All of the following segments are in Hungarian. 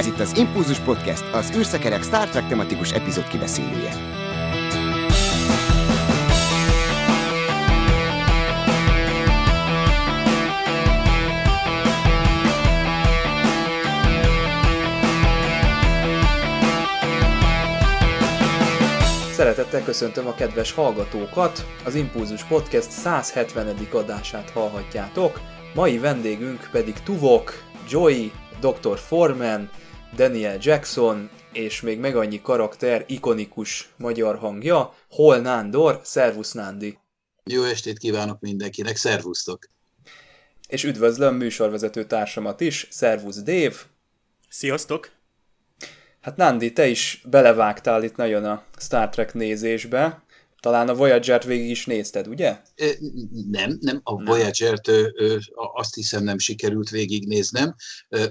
Ez itt az Impulzus Podcast, az űrszekerek Star Trek tematikus epizód kibeszélője. Szeretettel köszöntöm a kedves hallgatókat! Az Impulzus Podcast 170. adását hallhatjátok. Mai vendégünk pedig Tuvok, Joy, Dr. Foreman, Daniel Jackson, és még meg annyi karakter, ikonikus magyar hangja, Hol Nándor, Szervusz Nándi. Jó estét kívánok mindenkinek, szervusztok! És üdvözlöm műsorvezető társamat is, Szervusz Dév. Sziasztok! Hát Nándi, te is belevágtál itt nagyon a Star Trek nézésbe. Talán a Voyager-t végig is nézted, ugye? Nem, nem, a Voyager-t azt hiszem nem sikerült végignéznem,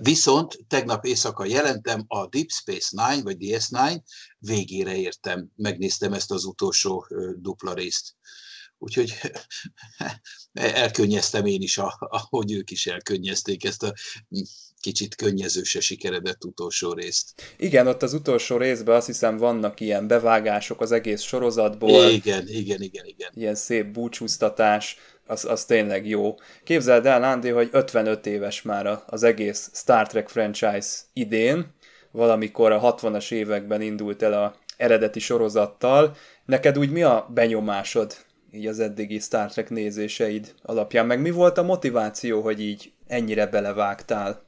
viszont tegnap éjszaka jelentem a Deep Space Nine, vagy DS9, végére értem, megnéztem ezt az utolsó dupla részt. Úgyhogy elkönnyeztem én is, ahogy ők is elkönnyezték ezt a kicsit könnyezőse sikeredett utolsó részt. Igen, ott az utolsó részben azt hiszem vannak ilyen bevágások az egész sorozatból. Igen, igen, igen, igen. Ilyen szép búcsúztatás, az, az tényleg jó. Képzeld el, Nándi, hogy 55 éves már az egész Star Trek franchise idén, valamikor a 60-as években indult el a eredeti sorozattal. Neked úgy mi a benyomásod így az eddigi Star Trek nézéseid alapján? Meg mi volt a motiváció, hogy így ennyire belevágtál?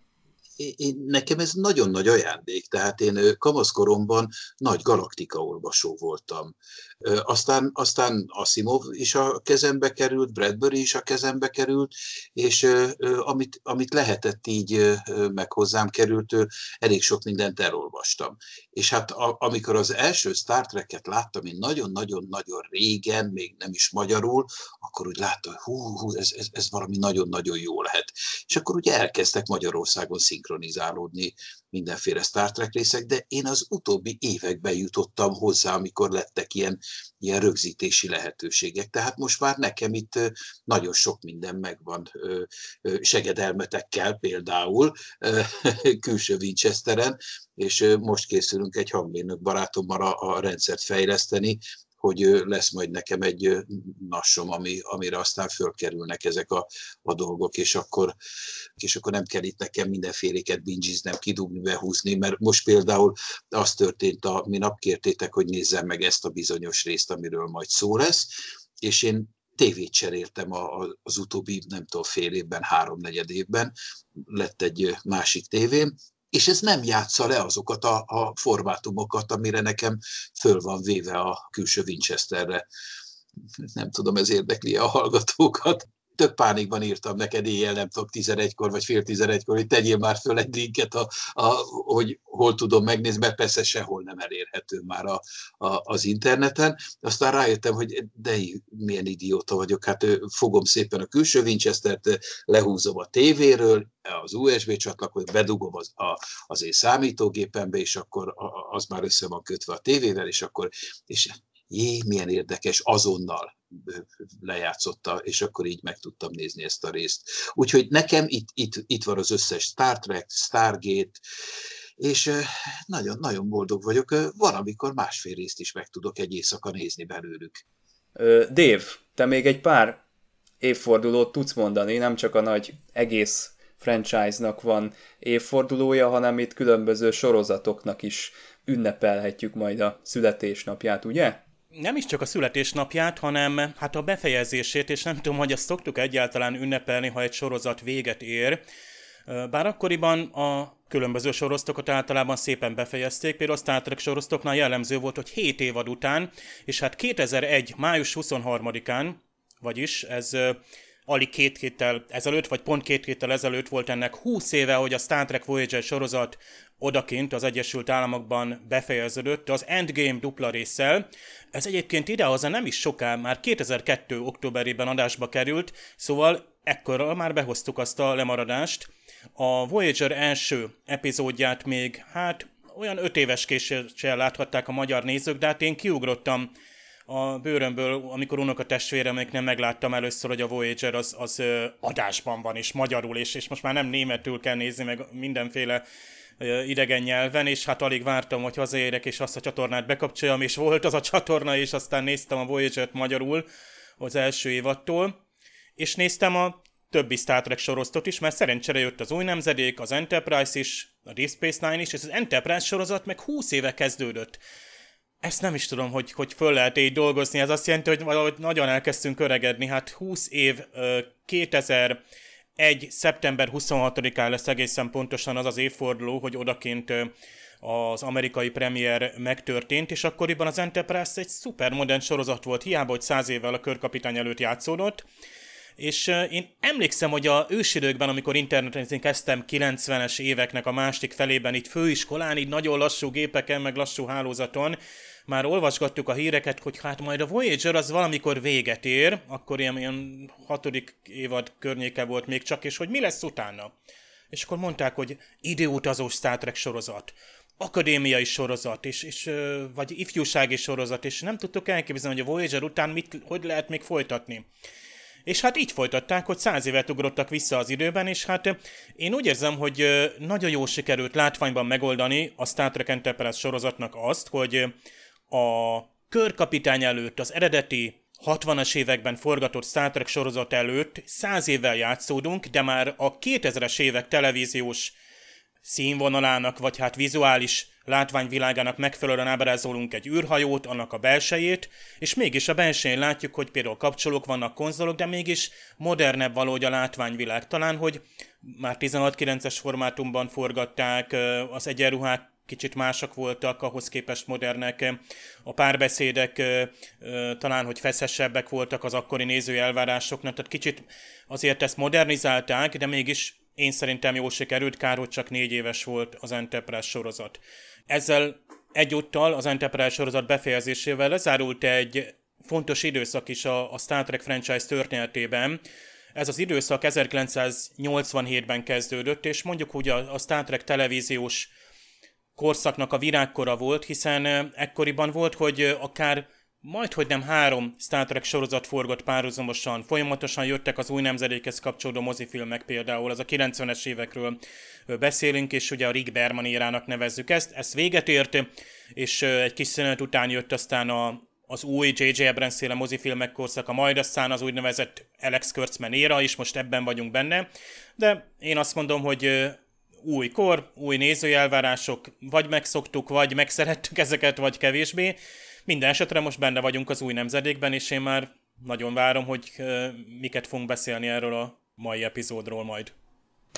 Én, nekem ez nagyon nagy ajándék, tehát én kamaszkoromban nagy galaktika olvasó voltam. Aztán, aztán Asimov is a kezembe került, Bradbury is a kezembe került, és amit, amit lehetett így meg hozzám került, elég sok mindent elolvastam. És hát a, amikor az első Star Trek-et láttam, én nagyon-nagyon-nagyon régen, még nem is magyarul, akkor úgy láttam, hogy hú, hú ez, ez, ez valami nagyon-nagyon jó lehet. És akkor ugye elkezdtek Magyarországon szinkronizálódni mindenféle Star Trek részek, de én az utóbbi években jutottam hozzá, amikor lettek ilyen, ilyen rögzítési lehetőségek. Tehát most már nekem itt nagyon sok minden megvan segedelmetekkel például, külső Winchesteren, és most készülünk egy hangmérnök barátommal a, a rendszert fejleszteni, hogy lesz majd nekem egy nassom, ami, amire aztán fölkerülnek ezek a, a dolgok, és akkor, és akkor nem kell itt nekem mindenféléket bingiznem, kidugni, behúzni, mert most például az történt, a, mi napkértétek, hogy nézzem meg ezt a bizonyos részt, amiről majd szó lesz, és én tévét cseréltem az utóbbi, nem tudom, fél évben, háromnegyed évben, lett egy másik tévém, és ez nem játsza le azokat a, a formátumokat, amire nekem föl van véve a külső Winchesterre. Nem tudom, ez érdekli a hallgatókat több pánikban írtam neked éjjel, nem tudom, 11-kor vagy fél 11-kor, hogy tegyél már föl egy linket, a, a, hogy hol tudom megnézni, mert persze sehol nem elérhető már a, a, az interneten. Aztán rájöttem, hogy de milyen idióta vagyok, hát fogom szépen a külső Winchester-t, lehúzom a tévéről, az USB csatlakozót, bedugom az, a, az én számítógépembe, és akkor az már össze van kötve a tévével, és akkor és jé, milyen érdekes, azonnal lejátszotta, és akkor így meg tudtam nézni ezt a részt. Úgyhogy nekem itt, itt, itt van az összes Star Trek, Stargate, és nagyon, nagyon boldog vagyok. Van, amikor másfél részt is meg tudok egy éjszaka nézni belőlük. Dév, te még egy pár évfordulót tudsz mondani, nem csak a nagy egész franchise-nak van évfordulója, hanem itt különböző sorozatoknak is ünnepelhetjük majd a születésnapját, ugye? Nem is csak a születésnapját, hanem hát a befejezését, és nem tudom, hogy azt szoktuk egyáltalán ünnepelni, ha egy sorozat véget ér. Bár akkoriban a különböző sorosztokat általában szépen befejezték, például a Star Trek sorosztoknál jellemző volt, hogy 7 évad után, és hát 2001. május 23-án, vagyis ez alig két héttel ezelőtt, vagy pont két héttel ezelőtt volt ennek 20 éve, hogy a Star Trek Voyager sorozat odakint az Egyesült Államokban befejeződött az Endgame dupla résszel. Ez egyébként idehaza nem is soká, már 2002. októberében adásba került, szóval ekkora már behoztuk azt a lemaradást. A Voyager első epizódját még, hát olyan öt éves késéssel láthatták a magyar nézők, de hát én kiugrottam a bőrömből, amikor unoka nem megláttam először, hogy a Voyager az, az adásban van, és magyarul, és, és most már nem németül kell nézni, meg mindenféle idegen nyelven, és hát alig vártam, hogy hazaérek, és azt a csatornát bekapcsoljam, és volt az a csatorna, és aztán néztem a Voyager-t magyarul az első évattól, és néztem a többi Star Trek sorozatot is, mert szerencsére jött az új nemzedék, az Enterprise is, a Deep Space Nine is, és az Enterprise sorozat meg 20 éve kezdődött. Ezt nem is tudom, hogy, hogy föl lehet így dolgozni, ez azt jelenti, hogy valahogy nagyon elkezdtünk öregedni, hát 20 év, 2001. szeptember 26-án lesz egészen pontosan az az évforduló, hogy odakint az amerikai premier megtörtént, és akkoriban az Enterprise egy szuper modern sorozat volt, hiába, hogy száz évvel a körkapitány előtt játszódott, és én emlékszem, hogy a ősidőkben, amikor interneten kezdtem 90-es éveknek a másik felében, itt főiskolán, így nagyon lassú gépeken, meg lassú hálózaton, már olvasgattuk a híreket, hogy hát majd a Voyager az valamikor véget ér, akkor ilyen, ilyen hatodik évad környéke volt még csak, és hogy mi lesz utána. És akkor mondták, hogy időutazó Star Trek sorozat, akadémiai sorozat, és, és, vagy ifjúsági sorozat, és nem tudtuk elképzelni, hogy a Voyager után mit, hogy lehet még folytatni. És hát így folytatták, hogy száz évet ugrottak vissza az időben, és hát én úgy érzem, hogy nagyon jól sikerült látványban megoldani a Star Trek Enterprise sorozatnak azt, hogy a körkapitány előtt az eredeti 60-as években forgatott Star Trek sorozat előtt száz évvel játszódunk, de már a 2000-es évek televíziós színvonalának, vagy hát vizuális látványvilágának megfelelően ábrázolunk egy űrhajót, annak a belsejét, és mégis a belsején látjuk, hogy például kapcsolók vannak, konzolok, de mégis modernebb valahogy a látványvilág. Talán, hogy már 16-9-es formátumban forgatták, az egyenruhák kicsit mások voltak, ahhoz képest modernek. A párbeszédek talán, hogy feszesebbek voltak az akkori nézői elvárásoknak, tehát kicsit azért ezt modernizálták, de mégis én szerintem jól sikerült, kár, hogy csak négy éves volt az Enterprise sorozat. Ezzel egyúttal az Enterprise sorozat befejezésével lezárult egy fontos időszak is a, a Star Trek franchise történetében. Ez az időszak 1987-ben kezdődött, és mondjuk úgy a, a Star Trek televíziós korszaknak a virágkora volt, hiszen ekkoriban volt, hogy akár majd, hogy nem három Star Trek sorozat forgott párhuzamosan, folyamatosan jöttek az új nemzedékhez kapcsolódó mozifilmek például, az a 90-es évekről beszélünk, és ugye a Rick Berman érának nevezzük ezt, ezt véget ért, és egy kis szünet után jött aztán a, az új J.J. Abrams széle mozifilmek korszaka, majd aztán az úgynevezett Alex Kurtzman éra is, most ebben vagyunk benne, de én azt mondom, hogy új kor, új nézőjelvárások, vagy megszoktuk, vagy megszerettük ezeket, vagy kevésbé, minden esetre most benne vagyunk az új nemzedékben, és én már nagyon várom, hogy miket fogunk beszélni erről a mai epizódról majd.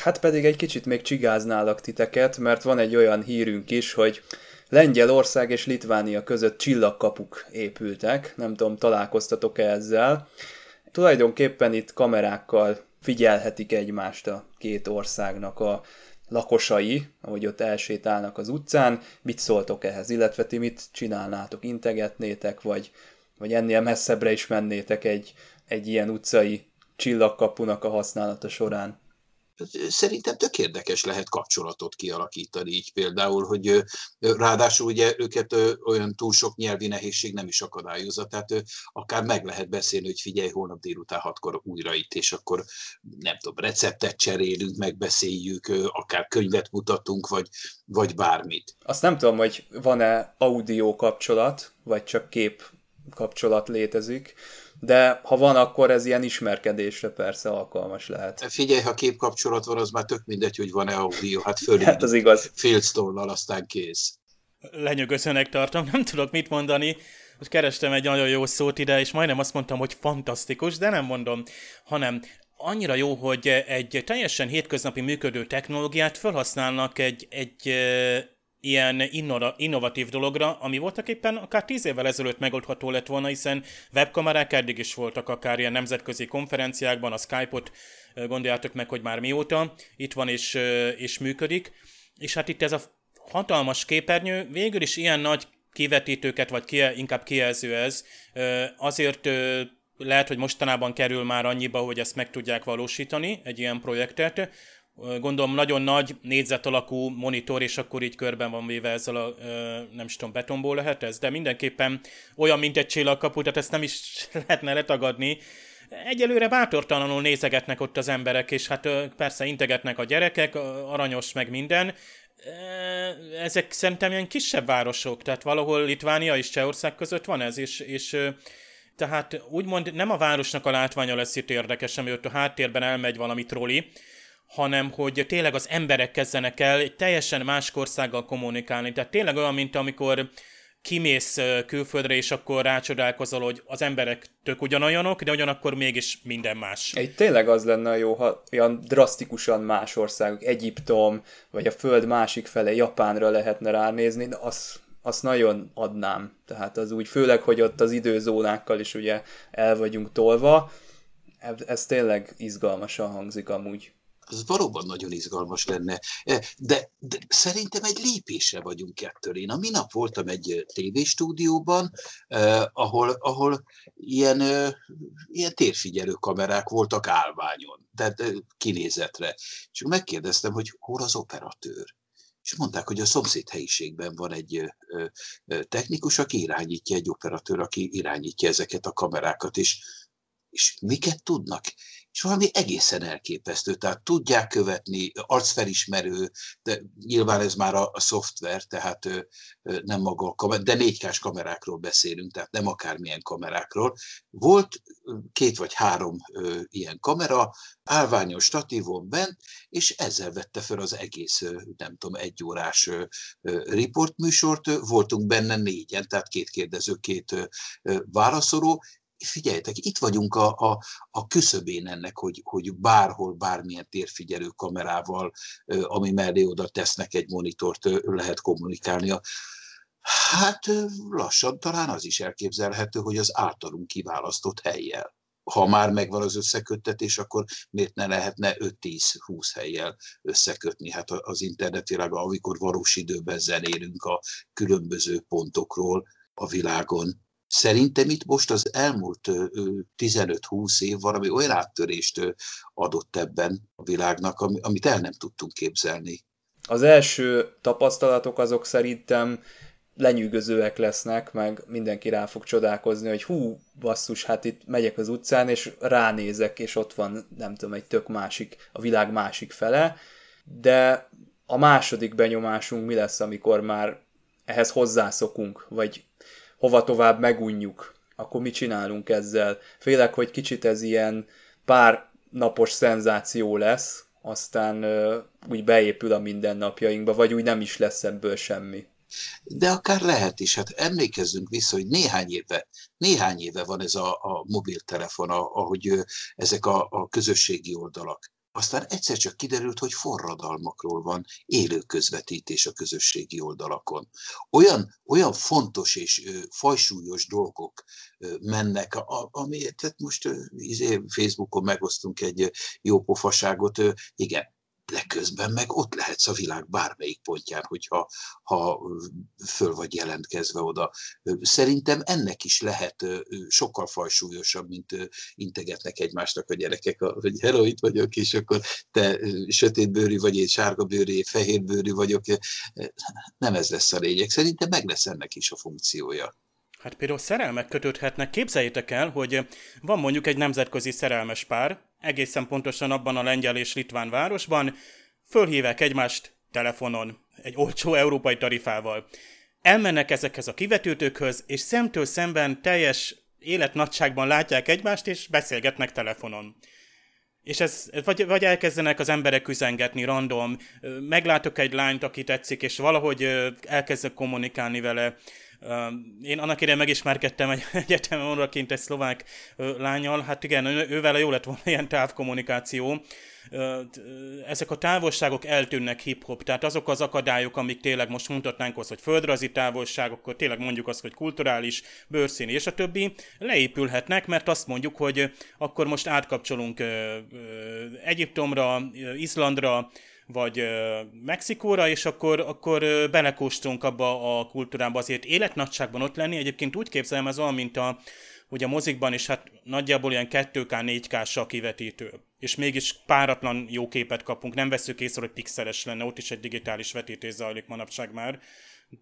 Hát pedig egy kicsit még csigáználak titeket, mert van egy olyan hírünk is, hogy Lengyelország és Litvánia között csillagkapuk épültek, nem tudom, találkoztatok-e ezzel. Tulajdonképpen itt kamerákkal figyelhetik egymást a két országnak a lakosai, ahogy ott elsétálnak az utcán, mit szóltok ehhez, illetve ti mit csinálnátok, integetnétek, vagy, vagy ennél messzebbre is mennétek egy, egy ilyen utcai csillagkapunak a használata során? Szerintem tök érdekes lehet kapcsolatot kialakítani így például, hogy ráadásul ugye őket olyan túl sok nyelvi nehézség nem is akadályozza, tehát akár meg lehet beszélni, hogy figyelj, holnap délután hatkor újra itt, és akkor nem tudom, receptet cserélünk, megbeszéljük, akár könyvet mutatunk, vagy, vagy bármit. Azt nem tudom, hogy van-e audio kapcsolat, vagy csak kép kapcsolat létezik, de ha van, akkor ez ilyen ismerkedésre persze alkalmas lehet. Figyelj, ha képkapcsolat van, az már tök mindegy, hogy van-e audio, hát fölé. hát az igaz. Félsztornal, aztán kész. Lenyűgözőnek tartom, nem tudok mit mondani. Most kerestem egy nagyon jó szót ide, és majdnem azt mondtam, hogy fantasztikus, de nem mondom, hanem annyira jó, hogy egy teljesen hétköznapi működő technológiát felhasználnak egy, egy ilyen innovatív dologra, ami voltak éppen akár tíz évvel ezelőtt megoldható lett volna, hiszen webkamerák eddig is voltak akár ilyen nemzetközi konferenciákban, a Skype-ot gondoljátok meg, hogy már mióta itt van és, és működik, és hát itt ez a hatalmas képernyő végül is ilyen nagy kivetítőket, vagy ki, inkább kijelző ez, azért lehet, hogy mostanában kerül már annyiba, hogy ezt meg tudják valósítani, egy ilyen projektet, gondolom nagyon nagy négyzet alakú monitor, és akkor így körben van véve ezzel a, nem is tudom, betonból lehet ez, de mindenképpen olyan, mint egy csillagkapu, tehát ezt nem is lehetne letagadni. Egyelőre bátortalanul nézegetnek ott az emberek, és hát persze integetnek a gyerekek, aranyos meg minden. Ezek szerintem ilyen kisebb városok, tehát valahol Litvánia és Csehország között van ez, és, és tehát úgymond nem a városnak a látványa lesz itt érdekes, ami ott a háttérben elmegy valami troli, hanem hogy tényleg az emberek kezdenek el egy teljesen más országgal kommunikálni. Tehát tényleg olyan, mint amikor kimész külföldre, és akkor rácsodálkozol, hogy az emberek tök ugyanolyanok, de ugyanakkor mégis minden más. Egy tényleg az lenne jó, ha olyan drasztikusan más országok, Egyiptom, vagy a föld másik fele, Japánra lehetne ránézni, de az, azt nagyon adnám. Tehát az úgy, főleg, hogy ott az időzónákkal is ugye el vagyunk tolva, ez tényleg izgalmasan hangzik amúgy az valóban nagyon izgalmas lenne. E, de, de szerintem egy lépésre vagyunk ettől. Én a minap voltam egy tévéstúdióban, eh, ahol, ahol ilyen, eh, ilyen térfigyelő kamerák voltak állványon, tehát eh, kinézetre. És megkérdeztem, hogy hol az operatőr. És mondták, hogy a szomszéd helyiségben van egy technikus, aki irányítja, egy operatőr, aki irányítja ezeket a kamerákat, és, és miket tudnak? És valami egészen elképesztő. Tehát tudják követni, arcfelismerő, de nyilván ez már a, a szoftver, tehát ö, ö, nem maga a kamera, de 4 k kamerákról beszélünk, tehát nem akármilyen kamerákról. Volt két vagy három ö, ilyen kamera, állványos statívon bent, és ezzel vette fel az egész, nem tudom, egy órás riportműsort. Voltunk benne négyen, tehát két kérdező, két válaszoló, figyeljetek, itt vagyunk a, a, a küszöbén ennek, hogy, hogy bárhol, bármilyen térfigyelő kamerával, ami mellé oda tesznek egy monitort, lehet kommunikálni. Hát lassan talán az is elképzelhető, hogy az általunk kiválasztott helyjel. Ha már megvan az összeköttetés, akkor miért ne lehetne 5-10-20 helyjel összekötni? Hát az internetvilága, amikor valós időben zenélünk a különböző pontokról a világon, Szerintem itt most az elmúlt 15-20 év valami olyan áttörést adott ebben a világnak, amit el nem tudtunk képzelni. Az első tapasztalatok azok szerintem lenyűgözőek lesznek, meg mindenki rá fog csodálkozni, hogy hú, basszus, hát itt megyek az utcán, és ránézek, és ott van, nem tudom, egy tök másik, a világ másik fele, de a második benyomásunk mi lesz, amikor már ehhez hozzászokunk, vagy hova tovább megunjuk, akkor mit csinálunk ezzel? Félek, hogy kicsit ez ilyen pár napos szenzáció lesz, aztán uh, úgy beépül a mindennapjainkba, vagy úgy nem is lesz ebből semmi. De akár lehet is, hát emlékezzünk vissza, hogy néhány éve, néhány éve van ez a, a mobiltelefon, ahogy ezek a, a közösségi oldalak. Aztán egyszer csak kiderült, hogy forradalmakról van élő közvetítés a közösségi oldalakon. Olyan, olyan fontos és ö, fajsúlyos dolgok ö, mennek, a, amiért tehát most ö, izé, Facebookon megosztunk egy jó pofaságot, ö, igen, de közben meg ott lehetsz a világ bármelyik pontján, hogyha ha föl vagy jelentkezve oda. Szerintem ennek is lehet sokkal fajsúlyosabb, mint integetnek egymásnak a gyerekek, hogy hello, itt vagyok, és akkor te sötétbőrű vagy, én sárgabőrű, fehérbőrű vagyok. Nem ez lesz a lényeg. Szerintem meg lesz ennek is a funkciója. Hát például szerelmek kötődhetnek. Képzeljétek el, hogy van mondjuk egy nemzetközi szerelmes pár, egészen pontosan abban a lengyel és litván városban, fölhívják egymást telefonon, egy olcsó európai tarifával. Elmennek ezekhez a kivetőtőkhöz, és szemtől szemben teljes életnagyságban látják egymást, és beszélgetnek telefonon. És ez, vagy, vagy elkezdenek az emberek üzengetni random, meglátok egy lányt, aki tetszik, és valahogy elkezdek kommunikálni vele, én annak idején megismerkedtem egy egyetemen orraként egy szlovák lányal, hát igen, ővel jó lett volna ilyen távkommunikáció. Ezek a távolságok eltűnnek hip-hop, tehát azok az akadályok, amik tényleg most mutatnánk az, hogy földrajzi távolságok, akkor tényleg mondjuk azt, hogy kulturális, bőrszín és a többi, leépülhetnek, mert azt mondjuk, hogy akkor most átkapcsolunk Egyiptomra, Izlandra, vagy Mexikóra, és akkor, akkor ö, belekóstolunk abba a kultúrába azért életnagyságban ott lenni. Egyébként úgy képzelem, ez olyan, mint a, ugye a mozikban is hát nagyjából ilyen 2K, 4K-s a kivetítő. És mégis páratlan jó képet kapunk, nem veszük észre, hogy pixeles lenne, ott is egy digitális vetítés zajlik manapság már.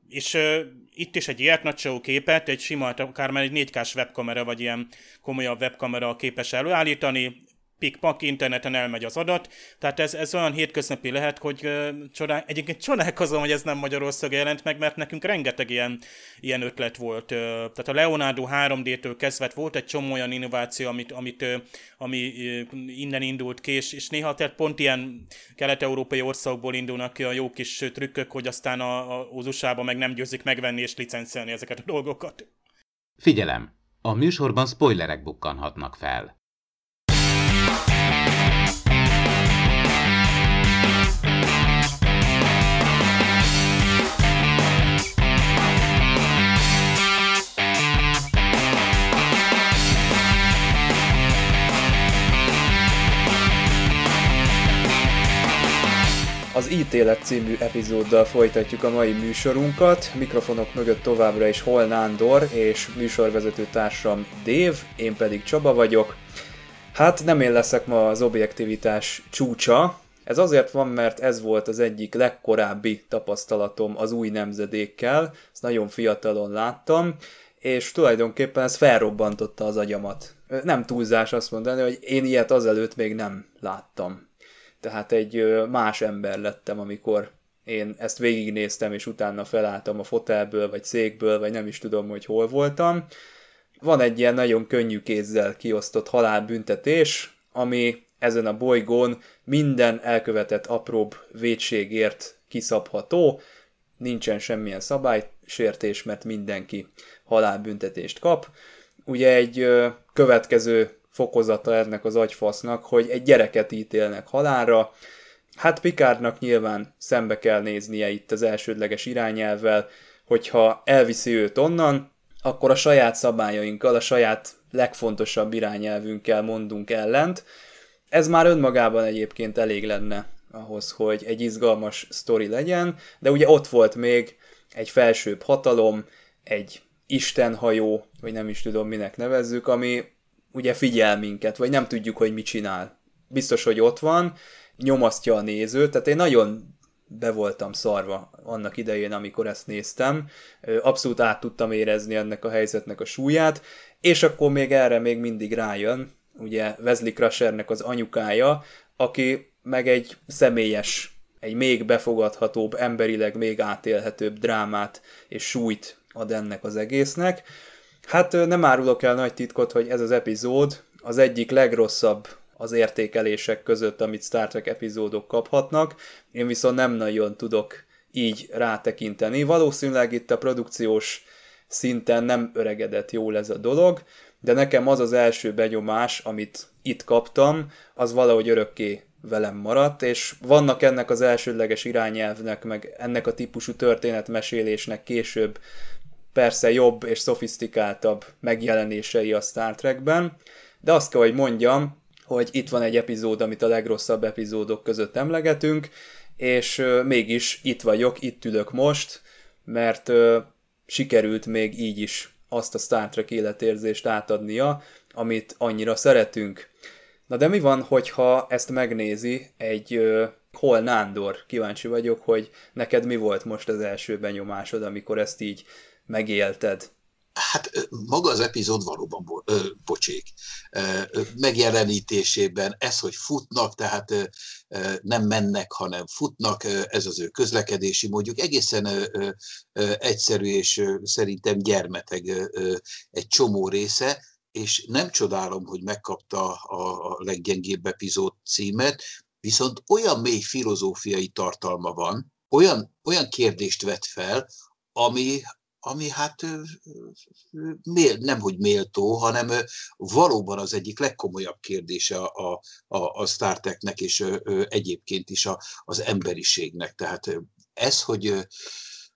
És uh, itt is egy életnagyságú képet, egy sima, akár már egy 4K-s webkamera, vagy ilyen komolyabb webkamera képes előállítani, pikpak, interneten elmegy az adat, tehát ez, ez olyan hétköznapi lehet, hogy csodál, egyébként csodálkozom, hogy ez nem Magyarországon jelent meg, mert nekünk rengeteg ilyen, ilyen ötlet volt. Tehát a Leonardo 3D-től kezdve volt egy csomó olyan innováció, amit, amit, ami innen indult ki, és, és néha tehát pont ilyen kelet-európai országokból indulnak ki a jó kis trükkök, hogy aztán a, a, az usa meg nem győzik megvenni és licencelni ezeket a dolgokat. Figyelem! A műsorban spoilerek bukkanhatnak fel. Az Ítélet című epizóddal folytatjuk a mai műsorunkat. Mikrofonok mögött továbbra is Hol Nándor és műsorvezető társam Dév, én pedig Csaba vagyok. Hát nem én leszek ma az objektivitás csúcsa. Ez azért van, mert ez volt az egyik legkorábbi tapasztalatom az új nemzedékkel. Ezt nagyon fiatalon láttam, és tulajdonképpen ez felrobbantotta az agyamat. Nem túlzás azt mondani, hogy én ilyet azelőtt még nem láttam tehát egy más ember lettem, amikor én ezt végignéztem, és utána felálltam a fotelből, vagy székből, vagy nem is tudom, hogy hol voltam. Van egy ilyen nagyon könnyű kézzel kiosztott halálbüntetés, ami ezen a bolygón minden elkövetett apróbb védségért kiszabható, nincsen semmilyen szabálysértés, mert mindenki halálbüntetést kap. Ugye egy következő fokozata ennek az agyfasznak, hogy egy gyereket ítélnek halálra. Hát Pikárnak nyilván szembe kell néznie itt az elsődleges irányelvvel, hogyha elviszi őt onnan, akkor a saját szabályainkkal, a saját legfontosabb irányelvünkkel mondunk ellent. Ez már önmagában egyébként elég lenne ahhoz, hogy egy izgalmas sztori legyen, de ugye ott volt még egy felsőbb hatalom, egy istenhajó, vagy nem is tudom minek nevezzük, ami ugye figyel minket, vagy nem tudjuk, hogy mit csinál. Biztos, hogy ott van, nyomasztja a nézőt, tehát én nagyon be voltam szarva annak idején, amikor ezt néztem. Abszolút át tudtam érezni ennek a helyzetnek a súlyát, és akkor még erre még mindig rájön, ugye Wesley Crushernek az anyukája, aki meg egy személyes, egy még befogadhatóbb, emberileg még átélhetőbb drámát és súlyt ad ennek az egésznek. Hát nem árulok el nagy titkot, hogy ez az epizód az egyik legrosszabb az értékelések között, amit Star Trek epizódok kaphatnak. Én viszont nem nagyon tudok így rátekinteni. Valószínűleg itt a produkciós szinten nem öregedett jól ez a dolog, de nekem az az első benyomás, amit itt kaptam, az valahogy örökké velem maradt, és vannak ennek az elsődleges irányelvnek, meg ennek a típusú történetmesélésnek később persze jobb és szofisztikáltabb megjelenései a Star Trekben, de azt kell, hogy mondjam, hogy itt van egy epizód, amit a legrosszabb epizódok között emlegetünk, és mégis itt vagyok, itt ülök most, mert sikerült még így is azt a Star Trek életérzést átadnia, amit annyira szeretünk. Na de mi van, hogyha ezt megnézi egy Hol Nándor? Kíváncsi vagyok, hogy neked mi volt most az első benyomásod, amikor ezt így megélted? Hát maga az epizód valóban bo- ö, pocsék. Megjelenítésében ez, hogy futnak, tehát ö, nem mennek, hanem futnak, ez az ő közlekedési módjuk egészen ö, ö, egyszerű és szerintem gyermeteg egy csomó része, és nem csodálom, hogy megkapta a, a leggyengébb epizód címet, viszont olyan mély filozófiai tartalma van, olyan, olyan kérdést vet fel, ami, ami hát nem hogy méltó, hanem valóban az egyik legkomolyabb kérdése a, a, a Star Treknek és egyébként is a, az emberiségnek. Tehát ez, hogy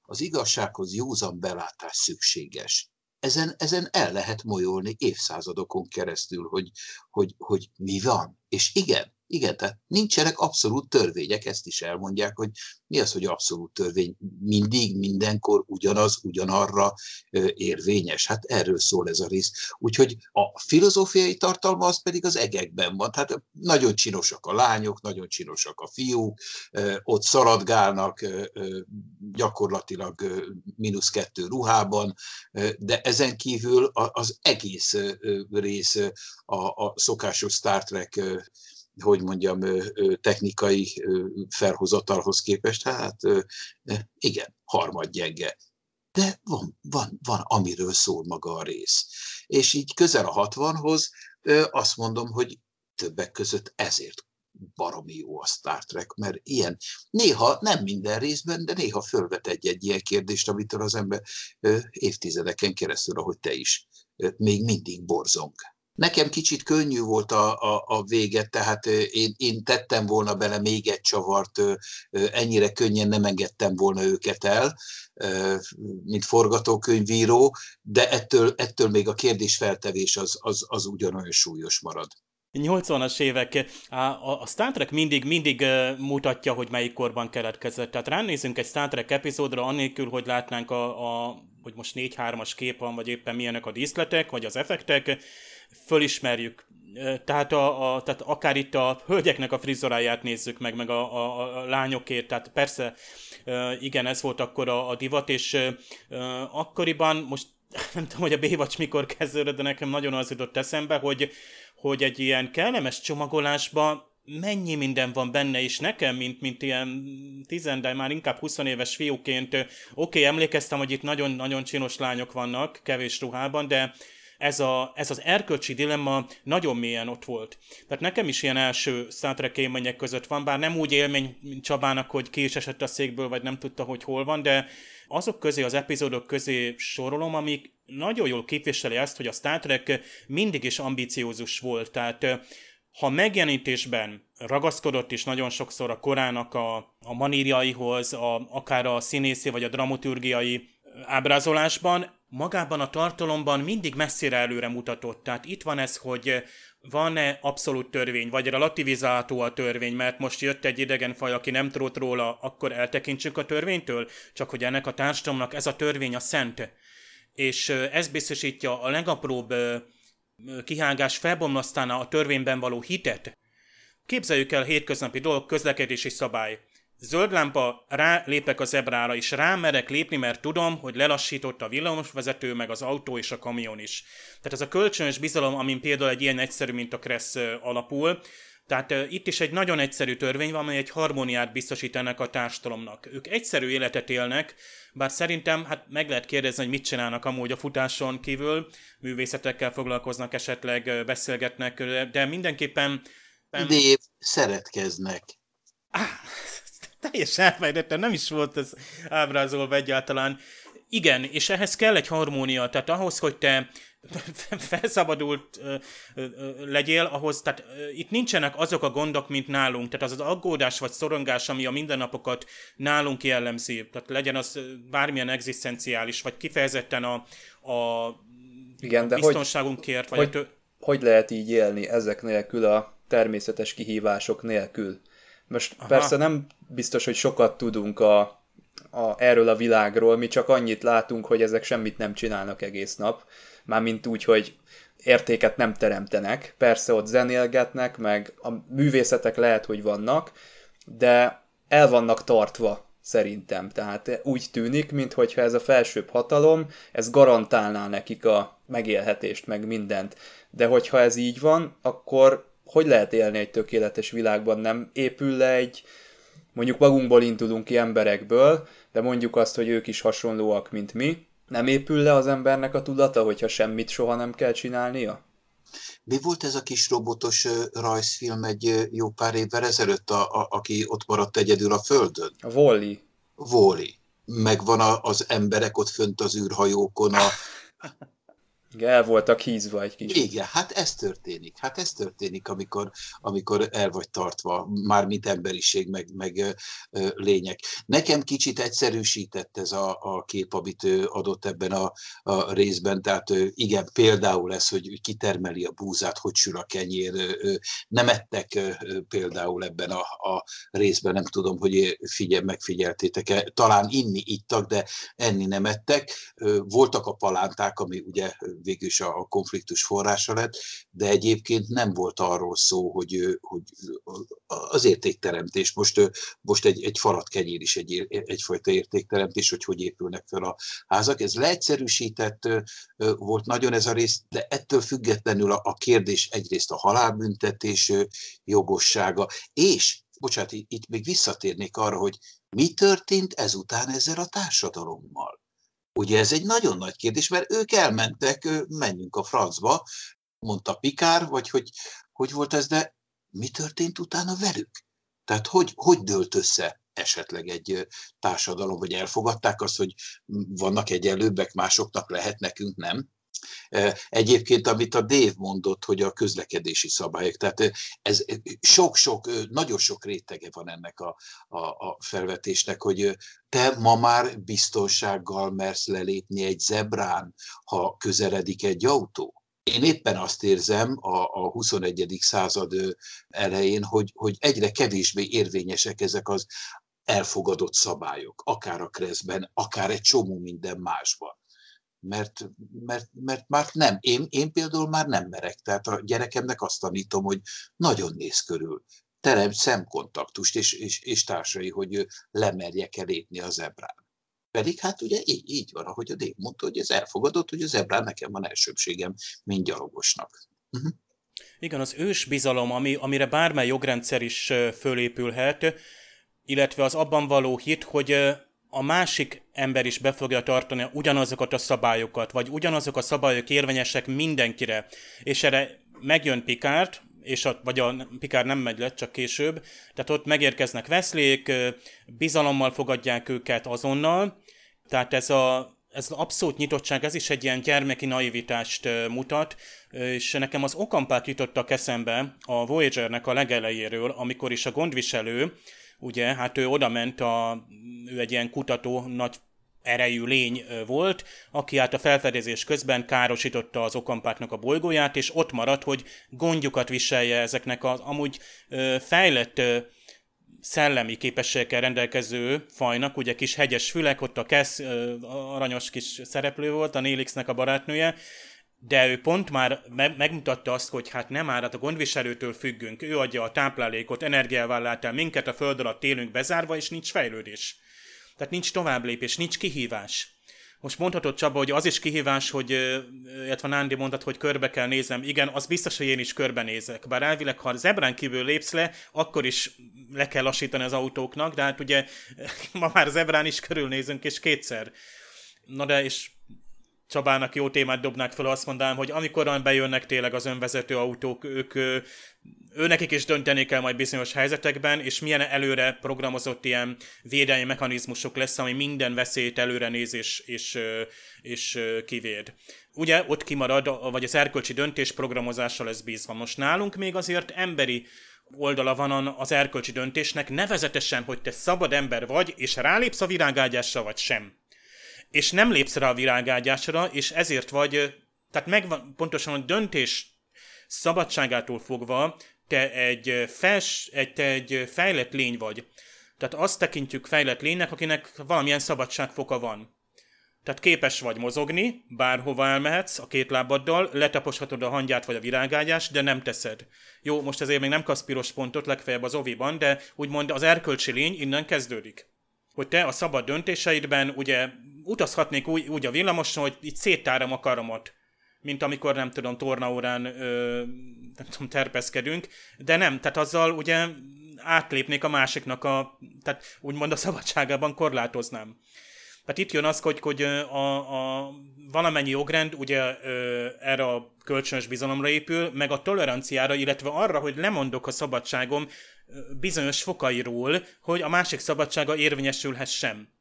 az igazsághoz józan belátás szükséges. Ezen, ezen el lehet molyolni évszázadokon keresztül, hogy, hogy, hogy mi van. És igen, Igen, tehát nincsenek abszolút törvények, ezt is elmondják, hogy mi az, hogy abszolút törvény mindig, mindenkor ugyanaz, ugyanarra érvényes. Hát erről szól ez a rész. Úgyhogy a filozófiai tartalma az pedig az egekben van. Tehát nagyon csinosak a lányok, nagyon csinosak a fiúk, ott szaladgálnak gyakorlatilag mínusz kettő ruhában, de ezen kívül az egész rész a, a szokásos Star Trek hogy mondjam, technikai felhozatalhoz képest, hát igen, harmadgyenge. De van, van, van, amiről szól maga a rész. És így közel a 60-hoz azt mondom, hogy többek között ezért baromi jó a Star Trek, mert ilyen, néha, nem minden részben, de néha fölvet egy-egy ilyen kérdést, amitől az ember évtizedeken keresztül, ahogy te is, még mindig borzong. Nekem kicsit könnyű volt a, a, a vége, tehát én, én tettem volna bele még egy csavart, ennyire könnyen nem engedtem volna őket el, mint forgatókönyvíró, de ettől, ettől még a kérdésfeltevés az, az, az ugyanolyan súlyos marad. 80-as évek, a Star Trek mindig, mindig mutatja, hogy melyik korban keletkezett. Tehát ránézünk egy Star Trek epizódra, annélkül, hogy látnánk, a, a, hogy most 4-3-as kép van, vagy éppen milyenek a díszletek, vagy az effektek, fölismerjük. Tehát, a, a, tehát akár itt a hölgyeknek a frizoráját nézzük meg, meg a, a, a lányokért, tehát persze igen, ez volt akkor a, a divat, és akkoriban, most nem tudom, hogy a Bévacs mikor kezdődött, de nekem nagyon az jutott eszembe, hogy, hogy egy ilyen kellemes csomagolásban mennyi minden van benne, és nekem, mint, mint ilyen tizen, már inkább 20 éves fiúként, oké, okay, emlékeztem, hogy itt nagyon-nagyon csinos lányok vannak, kevés ruhában, de ez, a, ez az erkölcsi dilemma nagyon mélyen ott volt. Tehát nekem is ilyen első Star Trek élmények között van, bár nem úgy élmény, mint Csabának, hogy ki is esett a székből, vagy nem tudta, hogy hol van, de azok közé, az epizódok közé sorolom, amik nagyon jól képviseli azt, hogy a Star Trek mindig is ambiciózus volt. Tehát ha megjelenítésben ragaszkodott is nagyon sokszor a korának a, a manírjaihoz, a, akár a színészi vagy a dramaturgiai ábrázolásban, magában a tartalomban mindig messzire előre mutatott. Tehát itt van ez, hogy van-e abszolút törvény, vagy relativizálható a törvény, mert most jött egy idegen faj, aki nem trót róla, akkor eltekintsük a törvénytől, csak hogy ennek a társadalomnak ez a törvény a szent. És ez biztosítja a legapróbb kihágás felbomlasztán a törvényben való hitet. Képzeljük el hétköznapi dolog, közlekedési szabály. Zöld lámpa, rá lépek a zebrára, és rámerek lépni, mert tudom, hogy lelassított a villamosvezető, meg az autó és a kamion is. Tehát ez a kölcsönös bizalom, amin például egy ilyen egyszerű, mint a Kressz alapul, tehát uh, itt is egy nagyon egyszerű törvény van, amely egy harmóniát biztosít ennek a társadalomnak. Ők egyszerű életet élnek, bár szerintem hát meg lehet kérdezni, hogy mit csinálnak amúgy a futáson kívül, művészetekkel foglalkoznak esetleg, beszélgetnek, de mindenképpen... Dév, szeretkeznek. Ah, teljesen elfejtettem, nem is volt ez ábrázolva egyáltalán. Igen, és ehhez kell egy harmónia, tehát ahhoz, hogy te felszabadult ö, ö, ö, legyél, ahhoz, tehát ö, itt nincsenek azok a gondok, mint nálunk, tehát az az aggódás vagy szorongás, ami a mindennapokat nálunk jellemzi, tehát legyen az bármilyen egzisztenciális, vagy kifejezetten a, a Igen, de biztonságunkért. Hogy, vagy hogy, tő... hogy lehet így élni ezek nélkül a természetes kihívások nélkül? Most Aha. persze nem biztos, hogy sokat tudunk a, a, erről a világról, mi csak annyit látunk, hogy ezek semmit nem csinálnak egész nap, mármint úgy, hogy értéket nem teremtenek. Persze ott zenélgetnek, meg a művészetek lehet, hogy vannak, de el vannak tartva szerintem. Tehát úgy tűnik, mintha ez a felsőbb hatalom, ez garantálná nekik a megélhetést, meg mindent. De hogyha ez így van, akkor hogy lehet élni egy tökéletes világban, nem épül le egy, mondjuk magunkból indulunk ki emberekből, de mondjuk azt, hogy ők is hasonlóak, mint mi, nem épül le az embernek a tudata, hogyha semmit soha nem kell csinálnia? Mi volt ez a kis robotos rajzfilm egy jó pár évvel ezelőtt, a, a, aki ott maradt egyedül a Földön? A Wally. Wally. Megvan a, az emberek ott fönt az űrhajókon, a, Igen, el voltak hízva egy kicsit. Igen, hát ez történik. Hát ez történik, amikor, amikor el vagy tartva, mármint emberiség, meg, meg ö, lények. Nekem kicsit egyszerűsített ez a, a kép, amit ő adott ebben a, a részben. Tehát igen, például ez, hogy kitermeli a búzát, hogy sül a kenyér. Nem ettek például ebben a, a részben, nem tudom, hogy figyel, megfigyeltétek-e. Talán inni ittak, de enni nem ettek. Voltak a palánták, ami ugye végül is a, konfliktus forrása lett, de egyébként nem volt arról szó, hogy, hogy az értékteremtés, most, most egy, egy falat kenyér is egy, egyfajta értékteremtés, hogy hogy épülnek fel a házak. Ez leegyszerűsített volt nagyon ez a rész, de ettől függetlenül a, a kérdés egyrészt a halálbüntetés jogossága, és bocsánat, itt még visszatérnék arra, hogy mi történt ezután ezzel a társadalommal. Ugye ez egy nagyon nagy kérdés, mert ők elmentek, menjünk a francba, mondta Pikár, vagy hogy, hogy volt ez, de mi történt utána velük? Tehát hogy, hogy dőlt össze esetleg egy társadalom, vagy elfogadták azt, hogy vannak egyenlőbbek, másoknak lehet, nekünk nem? Egyébként, amit a Dave mondott, hogy a közlekedési szabályok, tehát ez sok-sok, nagyon sok rétege van ennek a, a, a felvetésnek, hogy te ma már biztonsággal mersz lelépni egy zebrán, ha közeledik egy autó. Én éppen azt érzem a, a 21. század elején, hogy, hogy egyre kevésbé érvényesek ezek az elfogadott szabályok, akár a kreszben, akár egy csomó minden másban mert, mert, mert már nem. Én, én például már nem merek. Tehát a gyerekemnek azt tanítom, hogy nagyon néz körül. Terem szemkontaktust és, és, és társai, hogy lemerjek el lépni a zebrán. Pedig hát ugye így, így van, ahogy a Dév mondta, hogy ez elfogadott, hogy a zebrán nekem van elsőbségem, mint gyalogosnak. Uh-huh. Igen, az ős bizalom, ami, amire bármely jogrendszer is fölépülhet, illetve az abban való hit, hogy a másik ember is be fogja tartani ugyanazokat a szabályokat, vagy ugyanazok a szabályok érvényesek mindenkire, és erre megjön Pikárt, és a, vagy a Pikár nem megy le, csak később, tehát ott megérkeznek veszlék, bizalommal fogadják őket azonnal, tehát ez a, ez abszolút nyitottság, ez is egy ilyen gyermeki naivitást mutat, és nekem az okampát jutottak eszembe a Voyagernek a legelejéről, amikor is a gondviselő ugye, hát ő oda ment, a, ő egy ilyen kutató, nagy erejű lény volt, aki hát a felfedezés közben károsította az okampáknak a bolygóját, és ott maradt, hogy gondjukat viselje ezeknek az amúgy fejlett szellemi képességekkel rendelkező fajnak, ugye kis hegyes fülek, ott a Kesz aranyos kis szereplő volt, a Nélixnek a barátnője, de ő pont már me- megmutatta azt, hogy hát nem árat a gondviselőtől függünk, ő adja a táplálékot, el minket, a föld alatt élünk bezárva, és nincs fejlődés. Tehát nincs továbblépés, nincs kihívás. Most mondhatod Csaba, hogy az is kihívás, hogy, illetve Nándi mondhat, hogy körbe kell néznem. Igen, az biztos, hogy én is körbenézek. Bár elvileg, ha zebrán kívül lépsz le, akkor is le kell lassítani az autóknak, de hát ugye ma már zebrán is körülnézünk, és kétszer. Na de, és Csabának jó témát dobnák fel, azt mondanám, hogy amikor bejönnek tényleg az önvezető autók, ők, ő nekik is dönteni kell majd bizonyos helyzetekben, és milyen előre programozott ilyen védelmi mechanizmusok lesz, ami minden veszélyt előre néz és, és, és kivéd. Ugye ott kimarad, vagy az erkölcsi döntés programozással lesz bízva. Most nálunk még azért emberi oldala van az erkölcsi döntésnek, nevezetesen, hogy te szabad ember vagy, és rálépsz a virágágyásra, vagy sem és nem lépsz rá a virágágyásra, és ezért vagy, tehát megvan pontosan a döntés szabadságától fogva, te egy, fels, egy, te egy fejlett lény vagy. Tehát azt tekintjük fejlett lénynek, akinek valamilyen szabadságfoka van. Tehát képes vagy mozogni, bárhova elmehetsz a két lábaddal, letaposhatod a hangyát vagy a virágágyást, de nem teszed. Jó, most ezért még nem kapsz piros pontot, legfeljebb az oviban, de úgymond az erkölcsi lény innen kezdődik. Hogy te a szabad döntéseidben ugye utazhatnék úgy, úgy a villamoson, hogy itt széttárom a karomat, mint amikor nem tudom, tornaórán ö, nem tudom, terpeszkedünk, de nem, tehát azzal ugye átlépnék a másiknak a, tehát úgymond a szabadságában korlátoznám. Tehát itt jön az, hogy, hogy a, a valamennyi jogrend ugye erre a kölcsönös bizalomra épül, meg a toleranciára, illetve arra, hogy lemondok a szabadságom bizonyos fokairól, hogy a másik szabadsága érvényesülhessen.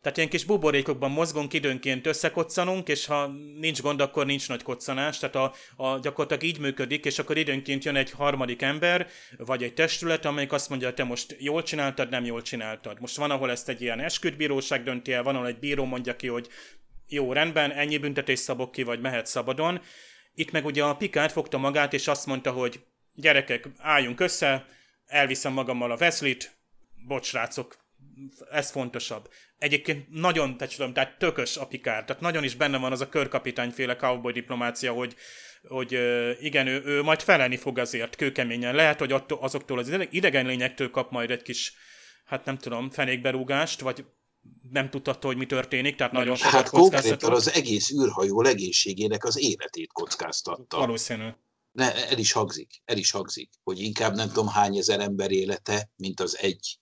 Tehát ilyen kis buborékokban mozgunk, időnként összekoccanunk, és ha nincs gond, akkor nincs nagy koccanás. Tehát a, a gyakorlatilag így működik, és akkor időnként jön egy harmadik ember, vagy egy testület, amelyik azt mondja, te most jól csináltad, nem jól csináltad. Most van, ahol ezt egy ilyen esküdbíróság dönti el, van, ahol egy bíró mondja ki, hogy jó, rendben, ennyi büntetés szabok ki, vagy mehet szabadon. Itt meg ugye a Pikát fogta magát, és azt mondta, hogy gyerekek, álljunk össze, elviszem magammal a Veszlit, bocs, ez fontosabb. Egyébként nagyon, tehát, tehát tökös a Pikár, tehát nagyon is benne van az a körkapitányféle cowboy diplomácia, hogy, hogy igen, ő, ő majd felelni fog azért kőkeményen. Lehet, hogy attól, azoktól az idegen lényektől kap majd egy kis, hát nem tudom, fenékberúgást, vagy nem tudta, hogy mi történik, tehát nagyon sokat Hát konkrétan az egész űrhajó legénységének az életét kockáztatta. Valószínű. Ne, el is hangzik, el is hangzik, hogy inkább nem tudom hány ezer ember élete, mint az egy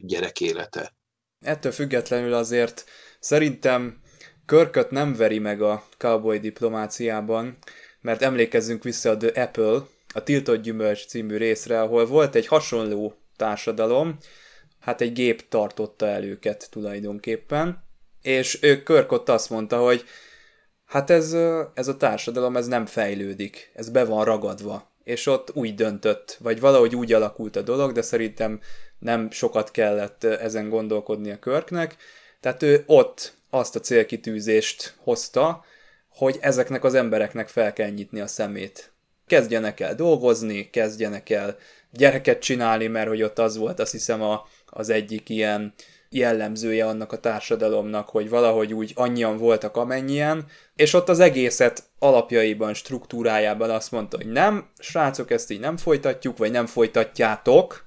gyerek élete. Ettől függetlenül azért szerintem Körköt nem veri meg a cowboy diplomáciában, mert emlékezzünk vissza a The Apple, a Tiltott Gyümölcs című részre, ahol volt egy hasonló társadalom, hát egy gép tartotta el őket tulajdonképpen, és ő Körk ott azt mondta, hogy hát ez, ez a társadalom, ez nem fejlődik, ez be van ragadva, és ott úgy döntött, vagy valahogy úgy alakult a dolog, de szerintem nem sokat kellett ezen gondolkodni a Körknek, tehát ő ott azt a célkitűzést hozta, hogy ezeknek az embereknek fel kell nyitni a szemét. Kezdjenek el dolgozni, kezdjenek el gyereket csinálni, mert hogy ott az volt azt hiszem a, az egyik ilyen jellemzője annak a társadalomnak, hogy valahogy úgy annyian voltak amennyien, és ott az egészet alapjaiban, struktúrájában azt mondta, hogy nem, srácok, ezt így nem folytatjuk, vagy nem folytatjátok,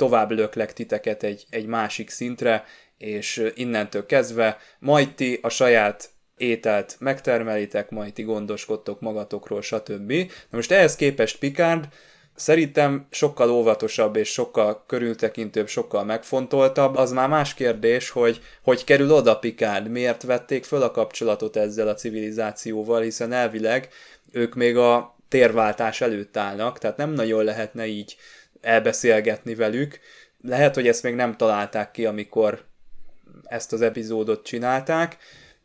tovább löklek titeket egy, egy másik szintre, és innentől kezdve majd ti a saját ételt megtermelitek, majd ti gondoskodtok magatokról, stb. Na most ehhez képest Picard Szerintem sokkal óvatosabb és sokkal körültekintőbb, sokkal megfontoltabb. Az már más kérdés, hogy hogy kerül oda Picard, miért vették föl a kapcsolatot ezzel a civilizációval, hiszen elvileg ők még a térváltás előtt állnak, tehát nem nagyon lehetne így elbeszélgetni velük. Lehet, hogy ezt még nem találták ki, amikor ezt az epizódot csinálták,